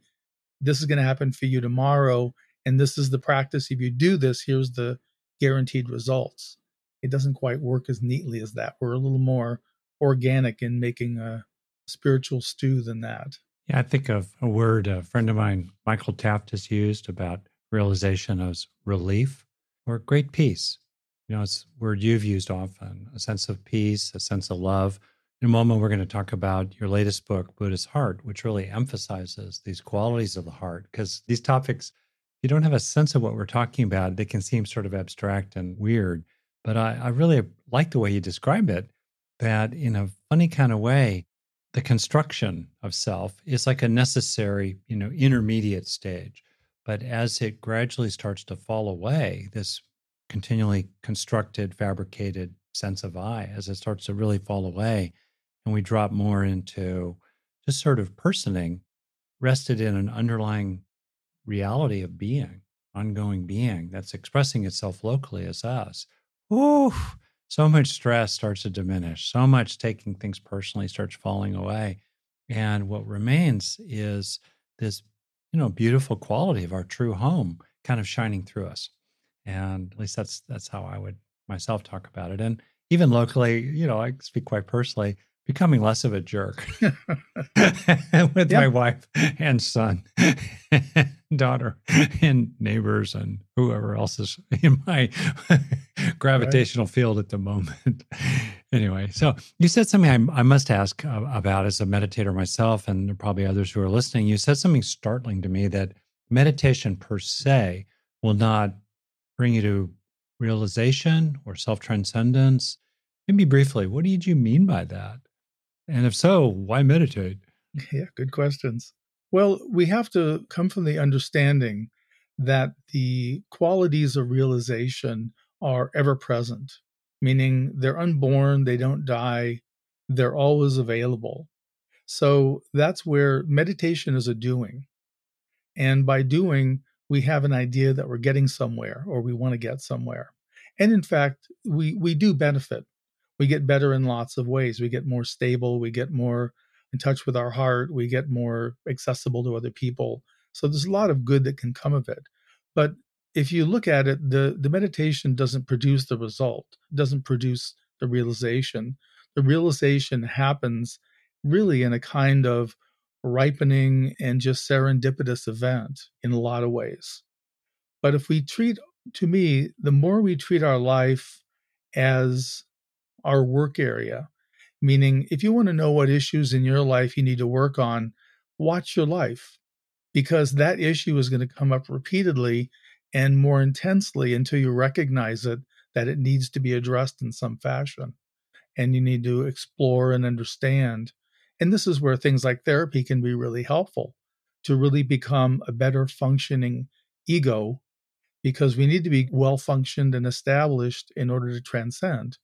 this is going to happen for you tomorrow and this is the practice if you do this here's the guaranteed results it doesn't quite work as neatly as that. We're a little more organic in making a spiritual stew than that. Yeah, I think of a word a friend of mine, Michael Taft, has used about realization as relief or great peace. You know, it's a word you've used often a sense of peace, a sense of love. In a moment, we're going to talk about your latest book, Buddha's Heart, which really emphasizes these qualities of the heart. Because these topics, you don't have a sense of what we're talking about, they can seem sort of abstract and weird. But I, I really like the way you describe it that in a funny kind of way, the construction of self is like a necessary, you know, intermediate stage. But as it gradually starts to fall away, this continually constructed, fabricated sense of I, as it starts to really fall away, and we drop more into just sort of personing, rested in an underlying reality of being, ongoing being that's expressing itself locally as us, whew, so much stress starts to diminish. So much taking things personally starts falling away. And what remains is this, you know, beautiful quality of our true home kind of shining through us. And at least that's that's how I would myself talk about it. And even locally, you know, I speak quite personally, becoming less of a jerk with my wife and son, daughter, and neighbors, and whoever else is in my gravitational right. field at the moment. Anyway, so you said something I, I must ask uh, about as a meditator myself, and probably others who are listening. You said something startling to me that meditation per se will not bring you to realization or self transcendence. Maybe briefly, what did you mean by that? And if so, why meditate? Yeah, good questions. Well, we have to come from the understanding that the qualities of realization are ever present, meaning they're unborn, they don't die, they're always available. So that's where meditation is a doing. And by doing, we have an idea that we're getting somewhere or we want to get somewhere. And in fact, we, we do benefit we get better in lots of ways. We get more stable, we get more in touch with our heart, we get more accessible to other people. So there's a lot of good that can come of it. But if you look at it, the, the meditation doesn't produce the result, doesn't produce the realization. The realization happens really in a kind of ripening and just serendipitous event in a lot of ways. But if we treat, to me, the more we treat our life as our work area, meaning if you want to know what issues in your life you need to work on, watch your life because that issue is going to come up repeatedly and more intensely until you recognize it that it needs to be addressed in some fashion and you need to explore and understand. And this is where things like therapy can be really helpful to really become a better functioning ego because we need to be well functioned and established in order to transcend.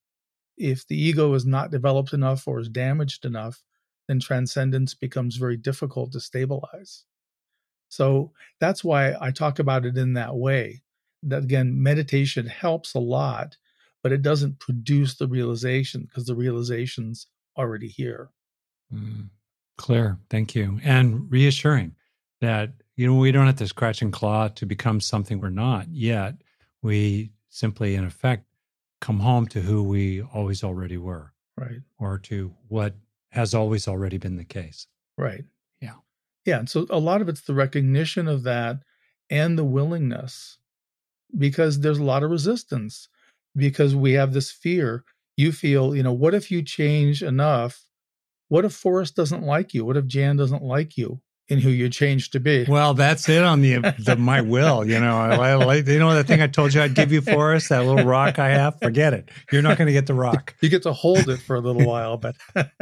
If the ego is not developed enough or is damaged enough then transcendence becomes very difficult to stabilize so that's why I talk about it in that way. That again, meditation helps a lot, but it doesn't produce the realization because the realization's already here. Mm, clear. Thank you. And reassuring that, you know, we don't have to scratch and claw to become something we're not yet. We simply, in effect, come home to who we always already were. Right. Or to what has always already been the case. Right. Yeah. And so a lot of it's the recognition of that and the willingness because there's a lot of resistance because we have this fear. You feel, you know, what if you change enough? What if Forrest doesn't like you? What if Jan doesn't like you in who you change to be? Well, that's it on the, the my will. You know, I, like you know the thing I told you I'd give you, Forrest, that little rock I have. Forget it. You're not going to get the rock. You get to hold it for a little while, but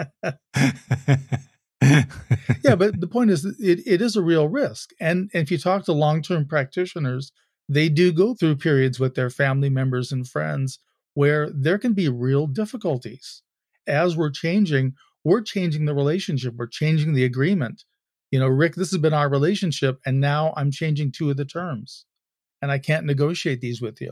yeah, but the point is, it, it is a real risk. And, and if you talk to long term practitioners, they do go through periods with their family members and friends where there can be real difficulties. As we're changing, we're changing the relationship, we're changing the agreement. You know, Rick, this has been our relationship, and now I'm changing two of the terms, and I can't negotiate these with you.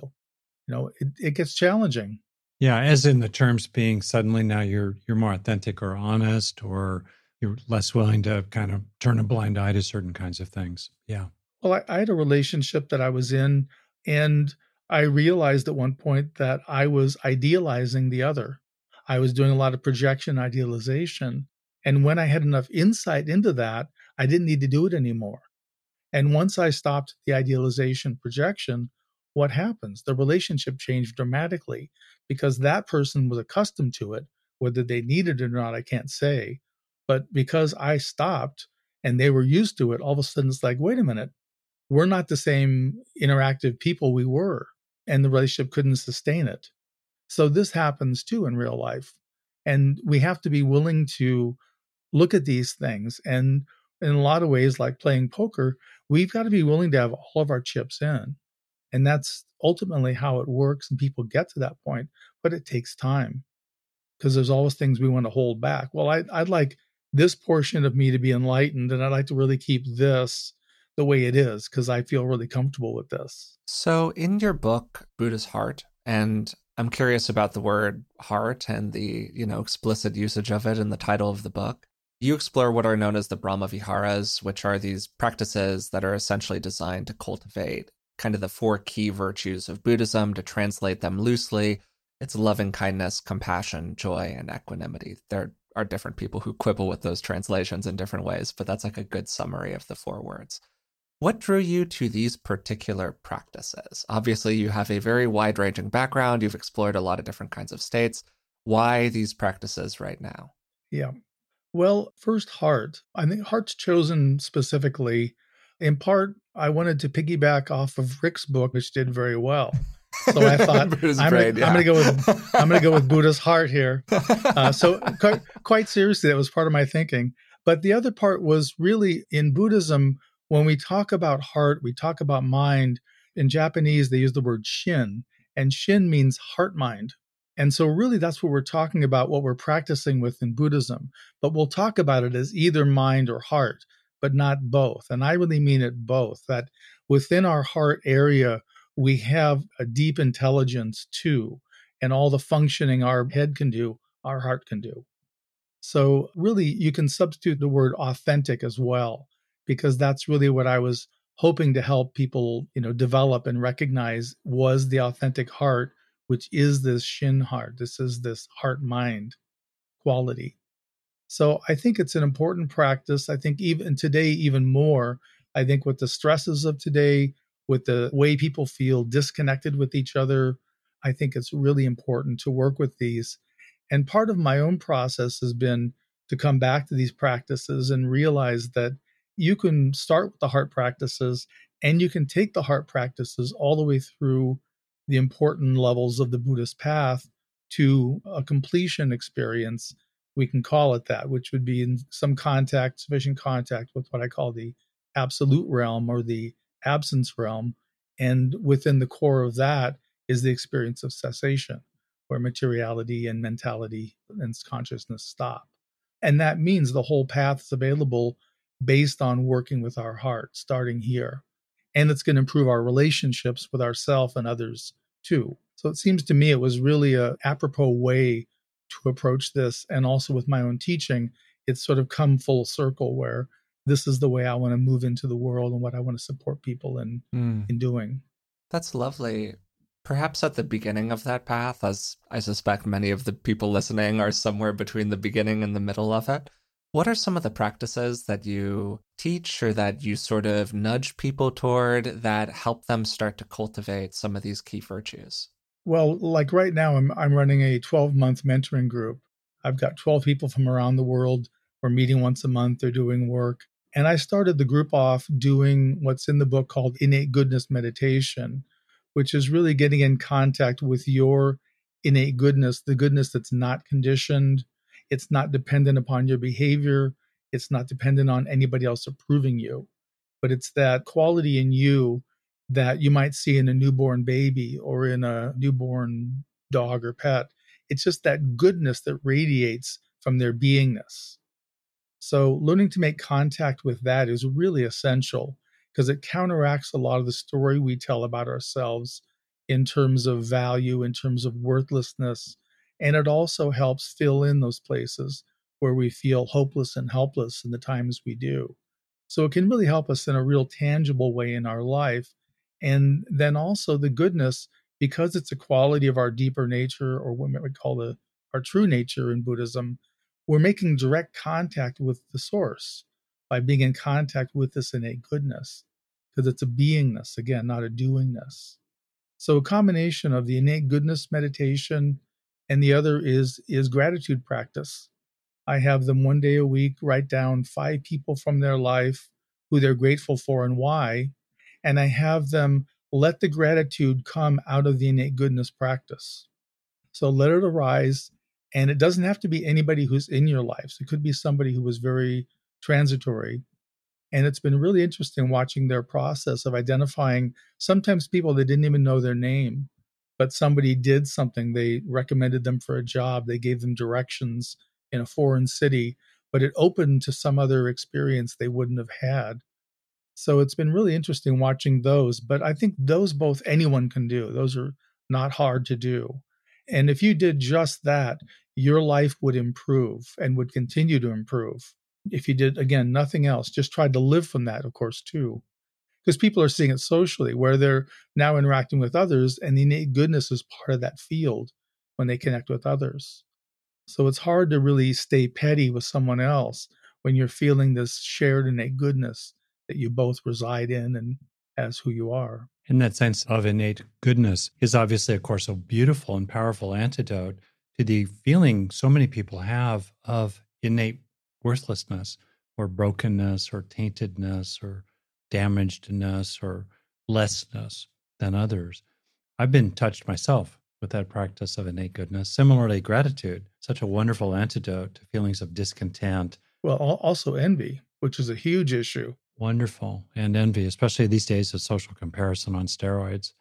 You know, it, it gets challenging. Yeah, as in the terms being suddenly now you're you're more authentic or honest or you're less willing to kind of turn a blind eye to certain kinds of things. Yeah. Well, I, I had a relationship that I was in, and I realized at one point that I was idealizing the other. I was doing a lot of projection idealization. And when I had enough insight into that, I didn't need to do it anymore. And once I stopped the idealization projection, what happens? The relationship changed dramatically because that person was accustomed to it. Whether they needed it or not, I can't say. But because I stopped and they were used to it, all of a sudden it's like, wait a minute, we're not the same interactive people we were. And the relationship couldn't sustain it. So this happens too in real life. And we have to be willing to look at these things. And in a lot of ways, like playing poker, we've got to be willing to have all of our chips in. And that's ultimately how it works. And people get to that point, but it takes time because there's always things we want to hold back. Well, I, I'd like this portion of me to be enlightened and i'd like to really keep this the way it is because i feel really comfortable with this. So in your book buddha's heart and i'm curious about the word heart and the you know explicit usage of it in the title of the book you explore what are known as the brahma viharas which are these practices that are essentially designed to cultivate kind of the four key virtues of buddhism to translate them loosely. It's loving kindness compassion joy and equanimity. They're are different people who quibble with those translations in different ways, but that's like a good summary of the four words. What drew you to these particular practices? Obviously, you have a very wide ranging background. You've explored a lot of different kinds of states. Why these practices right now? Yeah. Well, first, heart. I think heart's chosen specifically. In part, I wanted to piggyback off of Rick's book, which did very well. So I thought I'm, brain, gonna, yeah. I'm, gonna, go with I'm gonna go with Buddha's heart here. Uh, so quite, quite seriously, that was part of my thinking. But the other part was really in Buddhism when we talk about heart, we talk about mind. In Japanese, they use the word shin, and shin means heart mind. And so, really, that's what we're talking about, what we're practicing with in Buddhism. But we'll talk about it as either mind or heart, but not both. And I really mean it both, that within our heart area, we have a deep intelligence too. And all the functioning our head can do, our heart can do. So, really, you can substitute the word authentic as well, because that's really what I was hoping to help people, you know, develop and recognize was the authentic heart, which is this shin heart. This is this heart mind quality. So I think it's an important practice. I think even today, even more, I think with the stresses of today, with the way people feel disconnected with each other, I think it's really important to work with these. And part of my own process has been to come back to these practices and realize that you can start with the heart practices and you can take the heart practices all the way through the important levels of the Buddhist path to a completion experience we can call it that, which would be in some contact, sufficient contact with what I call the absolute realm or the absence realm. And within the core of that is the experience of cessation, where materiality and mentality and consciousness stop. And that means the whole path is available based on working with our heart, starting here. And it's going to improve our relationships with ourselves and others too. So it seems to me it was really a apropos way to approach this and also with my own teaching it's sort of come full circle where this is the way i want to move into the world and what i want to support people in mm. in doing that's lovely perhaps at the beginning of that path as i suspect many of the people listening are somewhere between the beginning and the middle of it what are some of the practices that you teach or that you sort of nudge people toward that help them start to cultivate some of these key virtues well, like right now, I'm I'm running a 12 month mentoring group. I've got 12 people from around the world. We're meeting once a month. They're doing work. And I started the group off doing what's in the book called innate goodness meditation, which is really getting in contact with your innate goodness, the goodness that's not conditioned. It's not dependent upon your behavior. It's not dependent on anybody else approving you, but it's that quality in you that you might see in a newborn baby or in a newborn dog or pet. It's just that goodness that radiates from their beingness. So, learning to make contact with that is really essential because it counteracts a lot of the story we tell about ourselves in terms of value, in terms of worthlessness. And it also helps fill in those places where we feel hopeless and helpless in the times we do. So, it can really help us in a real tangible way in our life and then also the goodness because it's a quality of our deeper nature or what we call the our true nature in buddhism we're making direct contact with the source by being in contact with this innate goodness because it's a beingness again not a doingness so a combination of the innate goodness meditation and the other is is gratitude practice i have them one day a week write down five people from their life who they're grateful for and why and I have them let the gratitude come out of the innate goodness practice. So let it arise. And it doesn't have to be anybody who's in your life. So It could be somebody who was very transitory. And it's been really interesting watching their process of identifying sometimes people they didn't even know their name, but somebody did something. They recommended them for a job, they gave them directions in a foreign city, but it opened to some other experience they wouldn't have had. So it's been really interesting watching those. But I think those both anyone can do. Those are not hard to do. And if you did just that, your life would improve and would continue to improve. If you did, again, nothing else, just tried to live from that, of course, too. Because people are seeing it socially, where they're now interacting with others, and the innate goodness is part of that field when they connect with others. So it's hard to really stay petty with someone else when you're feeling this shared innate goodness that you both reside in and as who you are. And that sense of innate goodness is obviously, of course, a beautiful and powerful antidote to the feeling so many people have of innate worthlessness or brokenness or taintedness or damagedness or lessness than others. I've been touched myself with that practice of innate goodness. Similarly, gratitude, such a wonderful antidote to feelings of discontent. Well, also envy, which is a huge issue. Wonderful. And envy, especially these days of social comparison on steroids.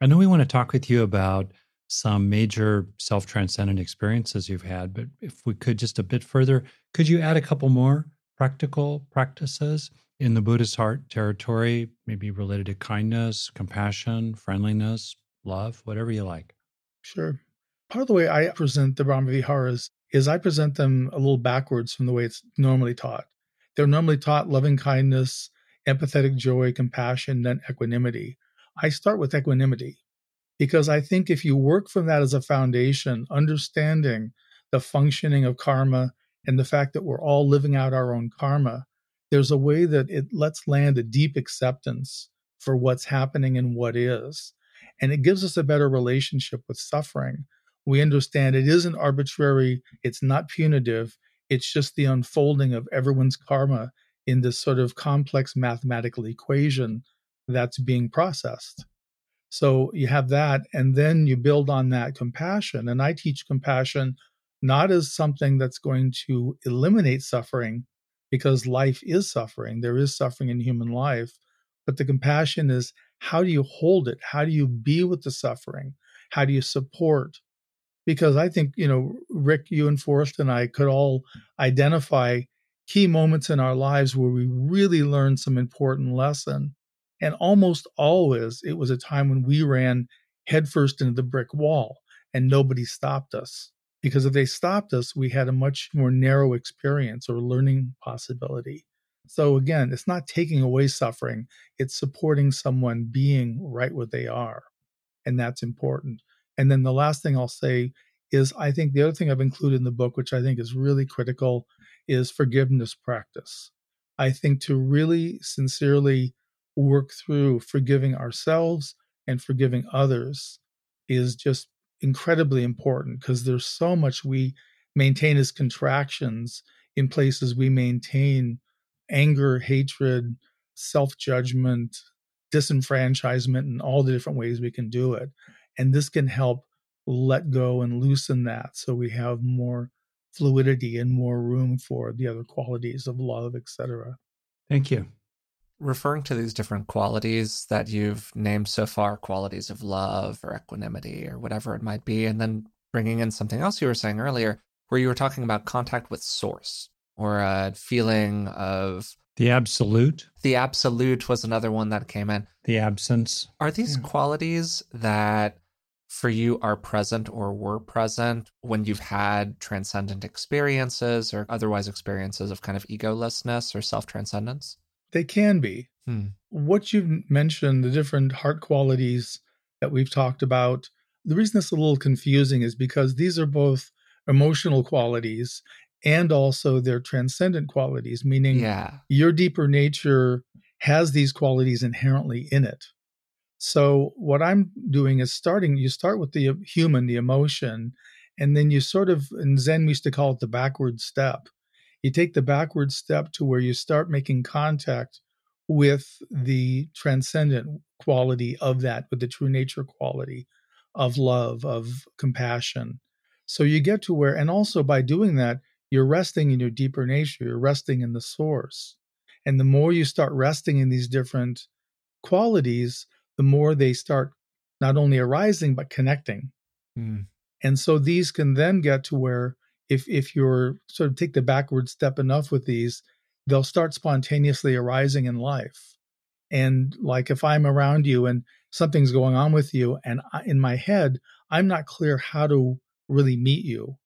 I know we want to talk with you about some major self transcendent experiences you've had, but if we could just a bit further, could you add a couple more practical practices in the Buddhist heart territory, maybe related to kindness, compassion, friendliness, love, whatever you like? Sure. Part of the way I present the Brahma Viharas is I present them a little backwards from the way it's normally taught. They're normally taught loving kindness, empathetic joy, compassion, then equanimity. I start with equanimity because I think if you work from that as a foundation, understanding the functioning of karma and the fact that we're all living out our own karma, there's a way that it lets land a deep acceptance for what's happening and what is. And it gives us a better relationship with suffering. We understand it isn't arbitrary, it's not punitive, it's just the unfolding of everyone's karma in this sort of complex mathematical equation that's being processed. So you have that, and then you build on that compassion. And I teach compassion not as something that's going to eliminate suffering, because life is suffering. There is suffering in human life. But the compassion is how do you hold it? How do you be with the suffering? How do you support? Because I think, you know, Rick, you and Forrest and I could all identify key moments in our lives where we really learned some important lesson and almost always it was a time when we ran headfirst into the brick wall and nobody stopped us. Because if they stopped us, we had a much more narrow experience or learning possibility. So again, it's not taking away suffering, it's supporting someone being right where they are. And that's important. And then the last thing I'll say is I think the other thing I've included in the book, which I think is really critical, is forgiveness practice. I think to really sincerely work through forgiving ourselves and forgiving others is just incredibly important because there's so much we maintain as contractions in places we maintain anger, hatred, self judgment, disenfranchisement, and all the different ways we can do it. And this can help let go and loosen that so we have more fluidity and more room for the other qualities of love, etc. Thank you referring to these different qualities that you've named so far qualities of love or equanimity or whatever it might be and then bringing in something else you were saying earlier where you were talking about contact with source or a feeling of the absolute the absolute was another one that came in the absence are these yeah. qualities that for you are present or were present when you've had transcendent experiences or otherwise experiences of kind of egolessness or self transcendence they can be. Hmm. What you've mentioned, the different heart qualities that we've talked about, the reason it's a little confusing is because these are both emotional qualities and also they're transcendent qualities, meaning yeah. your deeper nature has these qualities inherently in it. So, what I'm doing is starting, you start with the uh, human, the emotion, and then you sort of, in Zen, we used to call it the backward step you take the backward step to where you start making contact with the transcendent quality of that, with the true nature quality of love, of compassion. So you get to where, and also by doing that, you're resting in your deeper nature, you're resting in the source. And the more you start resting in these different qualities, the more they start not only arising, but connecting. Mm. And so these can then get to where if if you're sort of take the backward step enough with these, they'll start spontaneously arising in life. And like if I'm around you and something's going on with you, and I, in my head I'm not clear how to really meet you,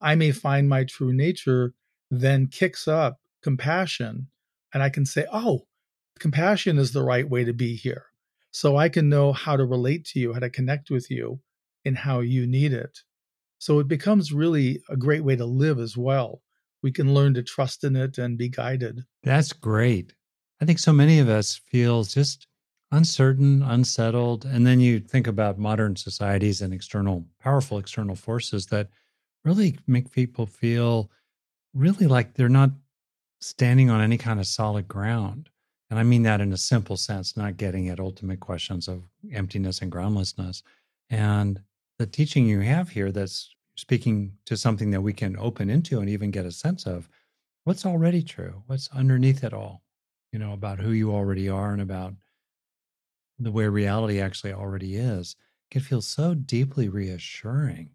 I may find my true nature then kicks up compassion, and I can say, oh, compassion is the right way to be here. So I can know how to relate to you, how to connect with you, and how you need it. So it becomes really a great way to live as well. We can learn to trust in it and be guided. That's great. I think so many of us feel just uncertain, unsettled. And then you think about modern societies and external, powerful external forces that really make people feel really like they're not standing on any kind of solid ground. And I mean that in a simple sense, not getting at ultimate questions of emptiness and groundlessness. And the teaching you have here that's speaking to something that we can open into and even get a sense of what's already true, what's underneath it all, you know, about who you already are and about the way reality actually already is, can feel so deeply reassuring,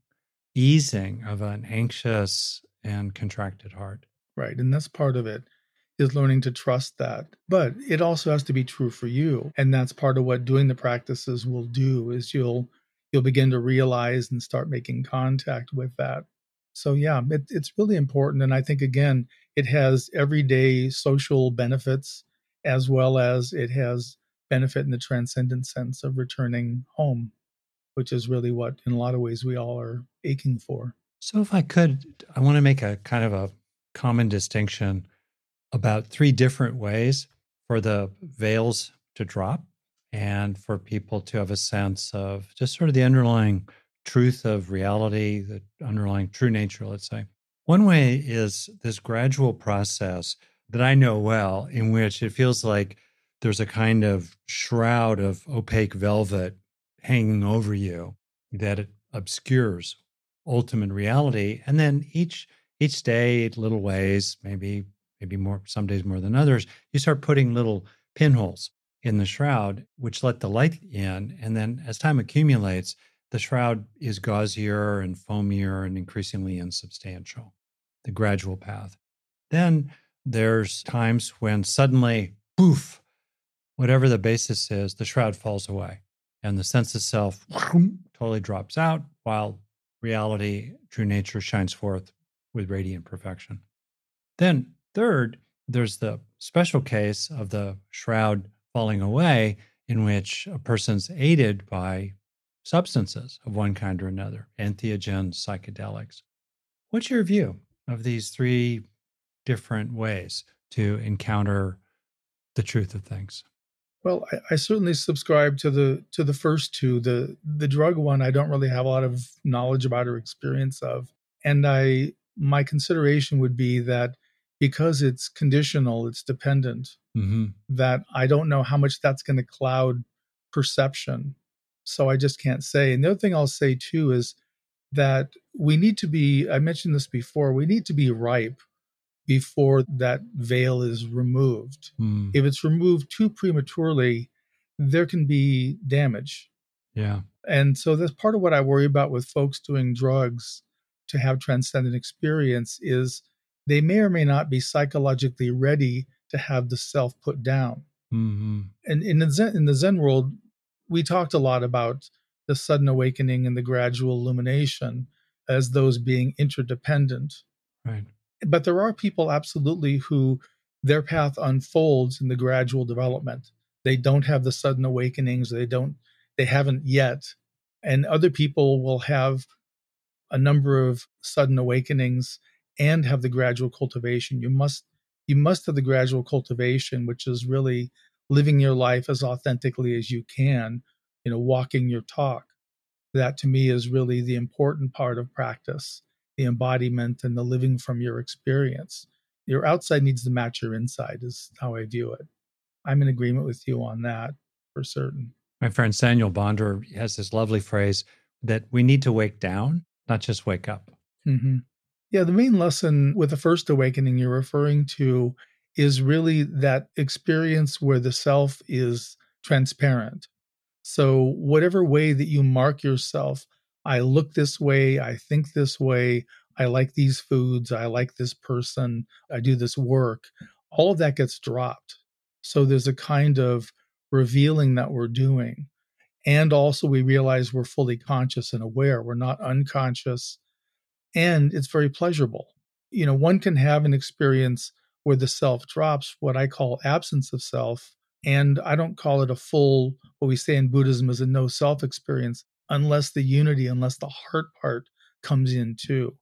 easing of an anxious and contracted heart. Right. And that's part of it is learning to trust that. But it also has to be true for you. And that's part of what doing the practices will do is you'll you'll begin to realize and start making contact with that. So, yeah, it, it's really important. And I think, again, it has everyday social benefits as well as it has benefit in the transcendent sense of returning home, which is really what, in a lot of ways, we all are aching for. So, if I could, I want to make a kind of a common distinction about three different ways for the veils to drop and for people to have a sense of just sort of the underlying truth of reality, the underlying true nature, let's say. One way is this gradual process that I know well, in which it feels like there's a kind of shroud of opaque velvet hanging over you that obscures ultimate reality. And then each each day, little ways, maybe maybe more some days more than others, you start putting little pinholes in the shroud, which let the light in. And then as time accumulates, the shroud is gauzier and foamier and increasingly insubstantial, the gradual path. Then there's times when suddenly, poof, whatever the basis is, the shroud falls away and the sense of self totally drops out while reality, true nature shines forth with radiant perfection. Then, third, there's the special case of the shroud falling away, in which a person's aided by substances of one kind or another, entheogens, psychedelics. What's your view of these three different ways to encounter the truth of things? Well, I, I, certainly subscribe to the to the first two. The the drug one, I don't really have a lot of knowledge about or experience of, and I my consideration would be that because it's conditional, it's dependent. Mm-hmm. That I don't know how much that's going to cloud perception. So I just can't say. And the other thing I'll say too is that we need to be. I mentioned this before. We need to be ripe before that veil is removed. Mm. If it's removed too prematurely, there can be damage. Yeah. And so that's part of what I worry about with folks doing drugs to have transcendent experience is they may or may not be psychologically ready to have the self put down. Mm-hmm. And in the Zen, in the Zen world, we talked a lot about the sudden awakening and the gradual illumination as those being interdependent. Right. But there are people absolutely who their path unfolds in the gradual development. They don't have the sudden awakenings. They don't. They haven't yet. And other people will have a number of sudden awakenings and have the gradual cultivation. You must you must have the gradual cultivation, which is really living your life as authentically as you can, you know, walking your talk. That to me is really the important part of practice the embodiment and the living from your experience. Your outside needs to match your inside, is how I view it. I'm in agreement with you on that for certain. My friend Saniel Bonder has this lovely phrase that we need to wake down, not just wake up. Mm-hmm. Yeah, the main lesson with the first awakening you're referring to is really that experience where the self is transparent. So, whatever way that you mark yourself, I look this way, I think this way, I like these foods, I like this person, I do this work, all of that gets dropped. So there's a kind of revealing that we're doing. And also, we realize we're fully conscious and aware. We're not unconscious. And it's very pleasurable. You know, one can have an experience where the self drops, what I call absence of self. And I don't call it a full, what we say in Buddhism is a no self experience unless the unity, unless the heart part comes in too.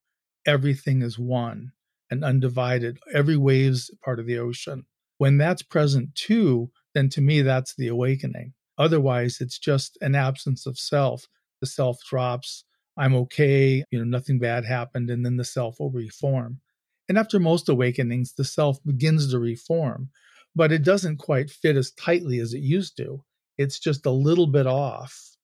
Everything is one and undivided. Every wave's part of the ocean. When that's present too, then to me, that's the awakening. Otherwise, it's just an absence of self. The self drops. I'm okay. You know, nothing bad happened. And then the self will reform. And after most awakenings, the self begins to reform, but it doesn't quite fit as tightly as it used to. It's just a little bit off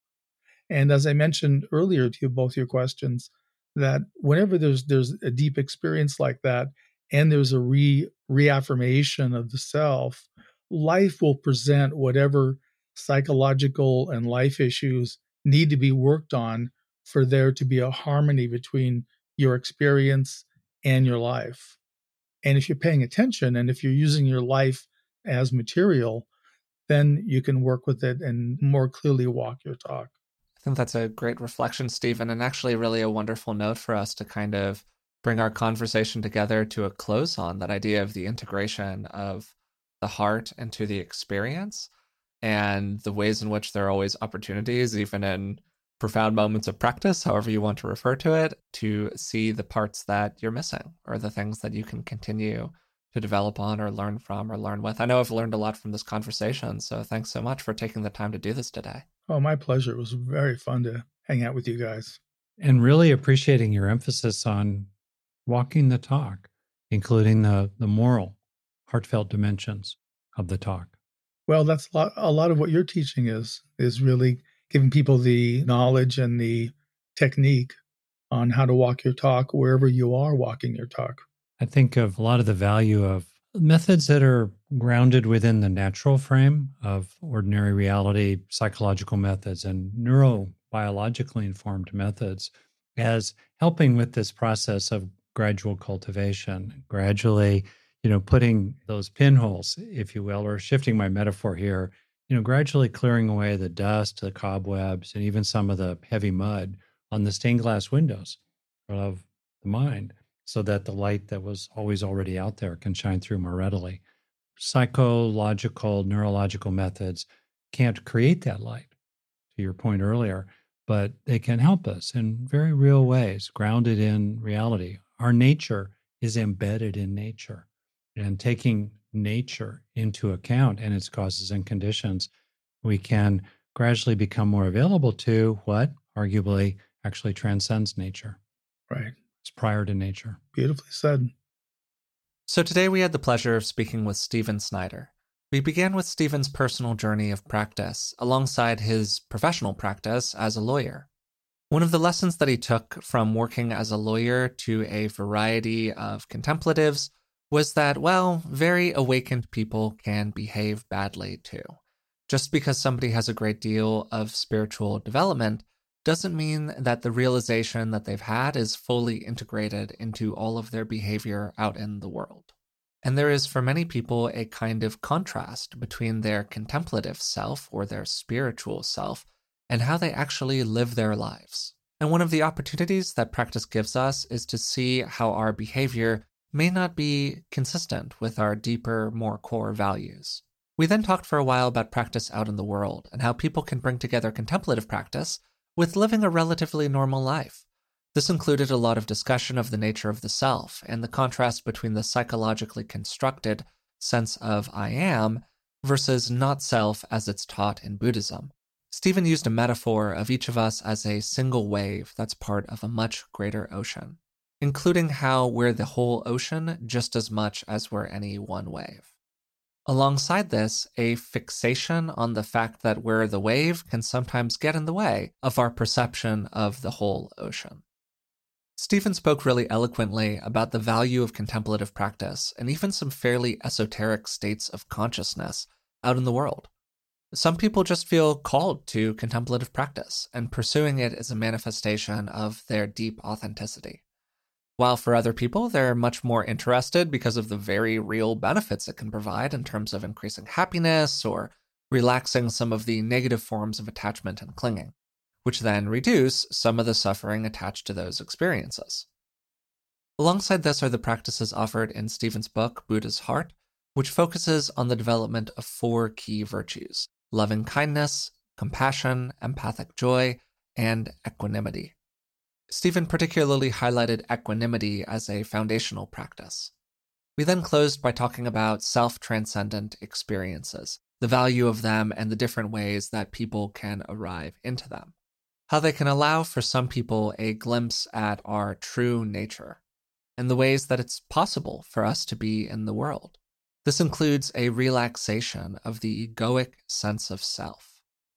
and as I mentioned earlier to you, both your questions, that whenever there's there's a deep experience like that, and there's a re reaffirmation of the self, life will present whatever psychological and life issues need to be worked on for there to be a harmony between your experience and your life. And if you're paying attention and if you're using your life as material, then you can work with it and more clearly walk your talk. I think that's a great reflection, Stephen, and actually really a wonderful note for us to kind of bring our conversation together to a close on that idea of the integration of the heart into the experience and the ways in which there are always opportunities, even in profound moments of practice, however you want to refer to it, to see the parts that you're missing or the things that you can continue to develop on or learn from or learn with. I know I've learned a lot from this conversation. So thanks so much for taking the time to do this today. Oh, my pleasure. It was very fun to hang out with you guys. And really appreciating your emphasis on walking the talk, including the, the moral, heartfelt dimensions of the talk. Well, that's a lot, a lot of what you're teaching is, is really giving people the knowledge and the technique on how to walk your talk wherever you are walking your talk. I think of a lot of the value of methods that are grounded within the natural frame of ordinary reality, psychological methods, and neurobiologically informed methods as helping with this process of gradual cultivation, gradually, you know, putting those pinholes, if you will, or shifting my metaphor here you know, gradually clearing away the dust, the cobwebs, and even some of the heavy mud on the stained glass windows of the mind so that the light that was always already out there can shine through more readily. Psychological, neurological methods can't create that light, to your point earlier, but they can help us in very real ways, grounded in reality. Our nature is embedded in nature. And taking nature into account and its causes and conditions, we can gradually become more available to what arguably actually transcends nature. Right. It's prior to nature. Beautifully said. So today we had the pleasure of speaking with Stephen Snyder. We began with Stephen's personal journey of practice alongside his professional practice as a lawyer. One of the lessons that he took from working as a lawyer to a variety of contemplatives was that, well, very awakened people can behave badly too. Just because somebody has a great deal of spiritual development doesn't mean that the realization that they've had is fully integrated into all of their behavior out in the world. And there is, for many people, a kind of contrast between their contemplative self or their spiritual self and how they actually live their lives. And one of the opportunities that practice gives us is to see how our behavior may not be consistent with our deeper, more core values. We then talked for a while about practice out in the world and how people can bring together contemplative practice with living a relatively normal life. This included a lot of discussion of the nature of the self and the contrast between the psychologically constructed sense of I am versus not self as it's taught in Buddhism. Stephen used a metaphor of each of us as a single wave that's part of a much greater ocean including how we're the whole ocean just as much as we're any one wave. Alongside this, a fixation on the fact that we're the wave can sometimes get in the way of our perception of the whole ocean. Stephen spoke really eloquently about the value of contemplative practice and even some fairly esoteric states of consciousness out in the world. Some people just feel called to contemplative practice, and pursuing it is a manifestation of their deep authenticity. While for other people, they're much more interested because of the very real benefits it can provide in terms of increasing happiness or relaxing some of the negative forms of attachment and clinging, which then reduce some of the suffering attached to those experiences. Alongside this are the practices offered in Stephen's book, Buddha's Heart, which focuses on the development of four key virtues loving kindness, compassion, empathic joy, and equanimity. Stephen particularly highlighted equanimity as a foundational practice. We then closed by talking about self transcendent experiences, the value of them, and the different ways that people can arrive into them. How they can allow for some people a glimpse at our true nature, and the ways that it's possible for us to be in the world. This includes a relaxation of the egoic sense of self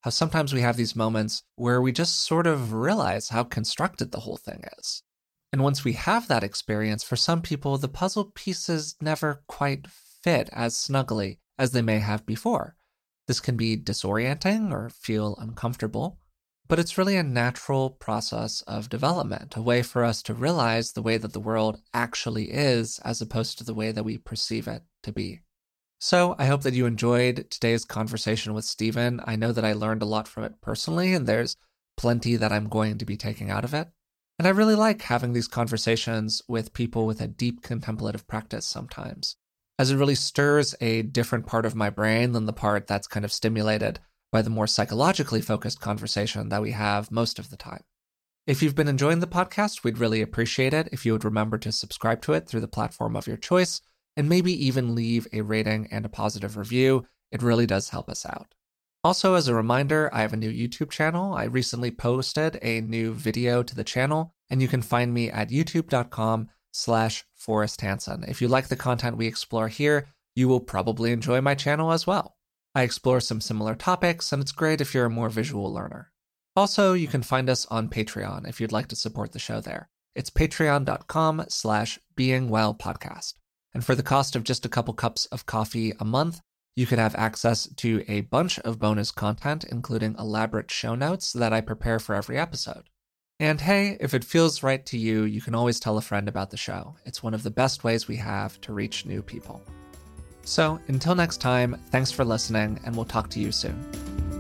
how sometimes we have these moments where we just sort of realize how constructed the whole thing is. And once we have that experience, for some people, the puzzle pieces never quite fit as snugly as they may have before. This can be disorienting or feel uncomfortable, but it's really a natural process of development, a way for us to realize the way that the world actually is as opposed to the way that we perceive it to be. So I hope that you enjoyed today's conversation with Stephen. I know that I learned a lot from it personally, and there's plenty that I'm going to be taking out of it. And I really like having these conversations with people with a deep contemplative practice sometimes, as it really stirs a different part of my brain than the part that's kind of stimulated by the more psychologically focused conversation that we have most of the time. If you've been enjoying the podcast, we'd really appreciate it if you would remember to subscribe to it through the platform of your choice and maybe even leave a rating and a positive review. It really does help us out. Also, as a reminder, I have a new YouTube channel. I recently posted a new video to the channel, and you can find me at youtube.com slash Forrest Hanson. If you like the content we explore here, you will probably enjoy my channel as well. I explore some similar topics, and it's great if you're a more visual learner. Also, you can find us on Patreon if you'd like to support the show there. It's patreon.com slash beingwellpodcast. And for the cost of just a couple cups of coffee a month, you could have access to a bunch of bonus content, including elaborate show notes that I prepare for every episode. And hey, if it feels right to you, you can always tell a friend about the show. It's one of the best ways we have to reach new people. So until next time, thanks for listening, and we'll talk to you soon.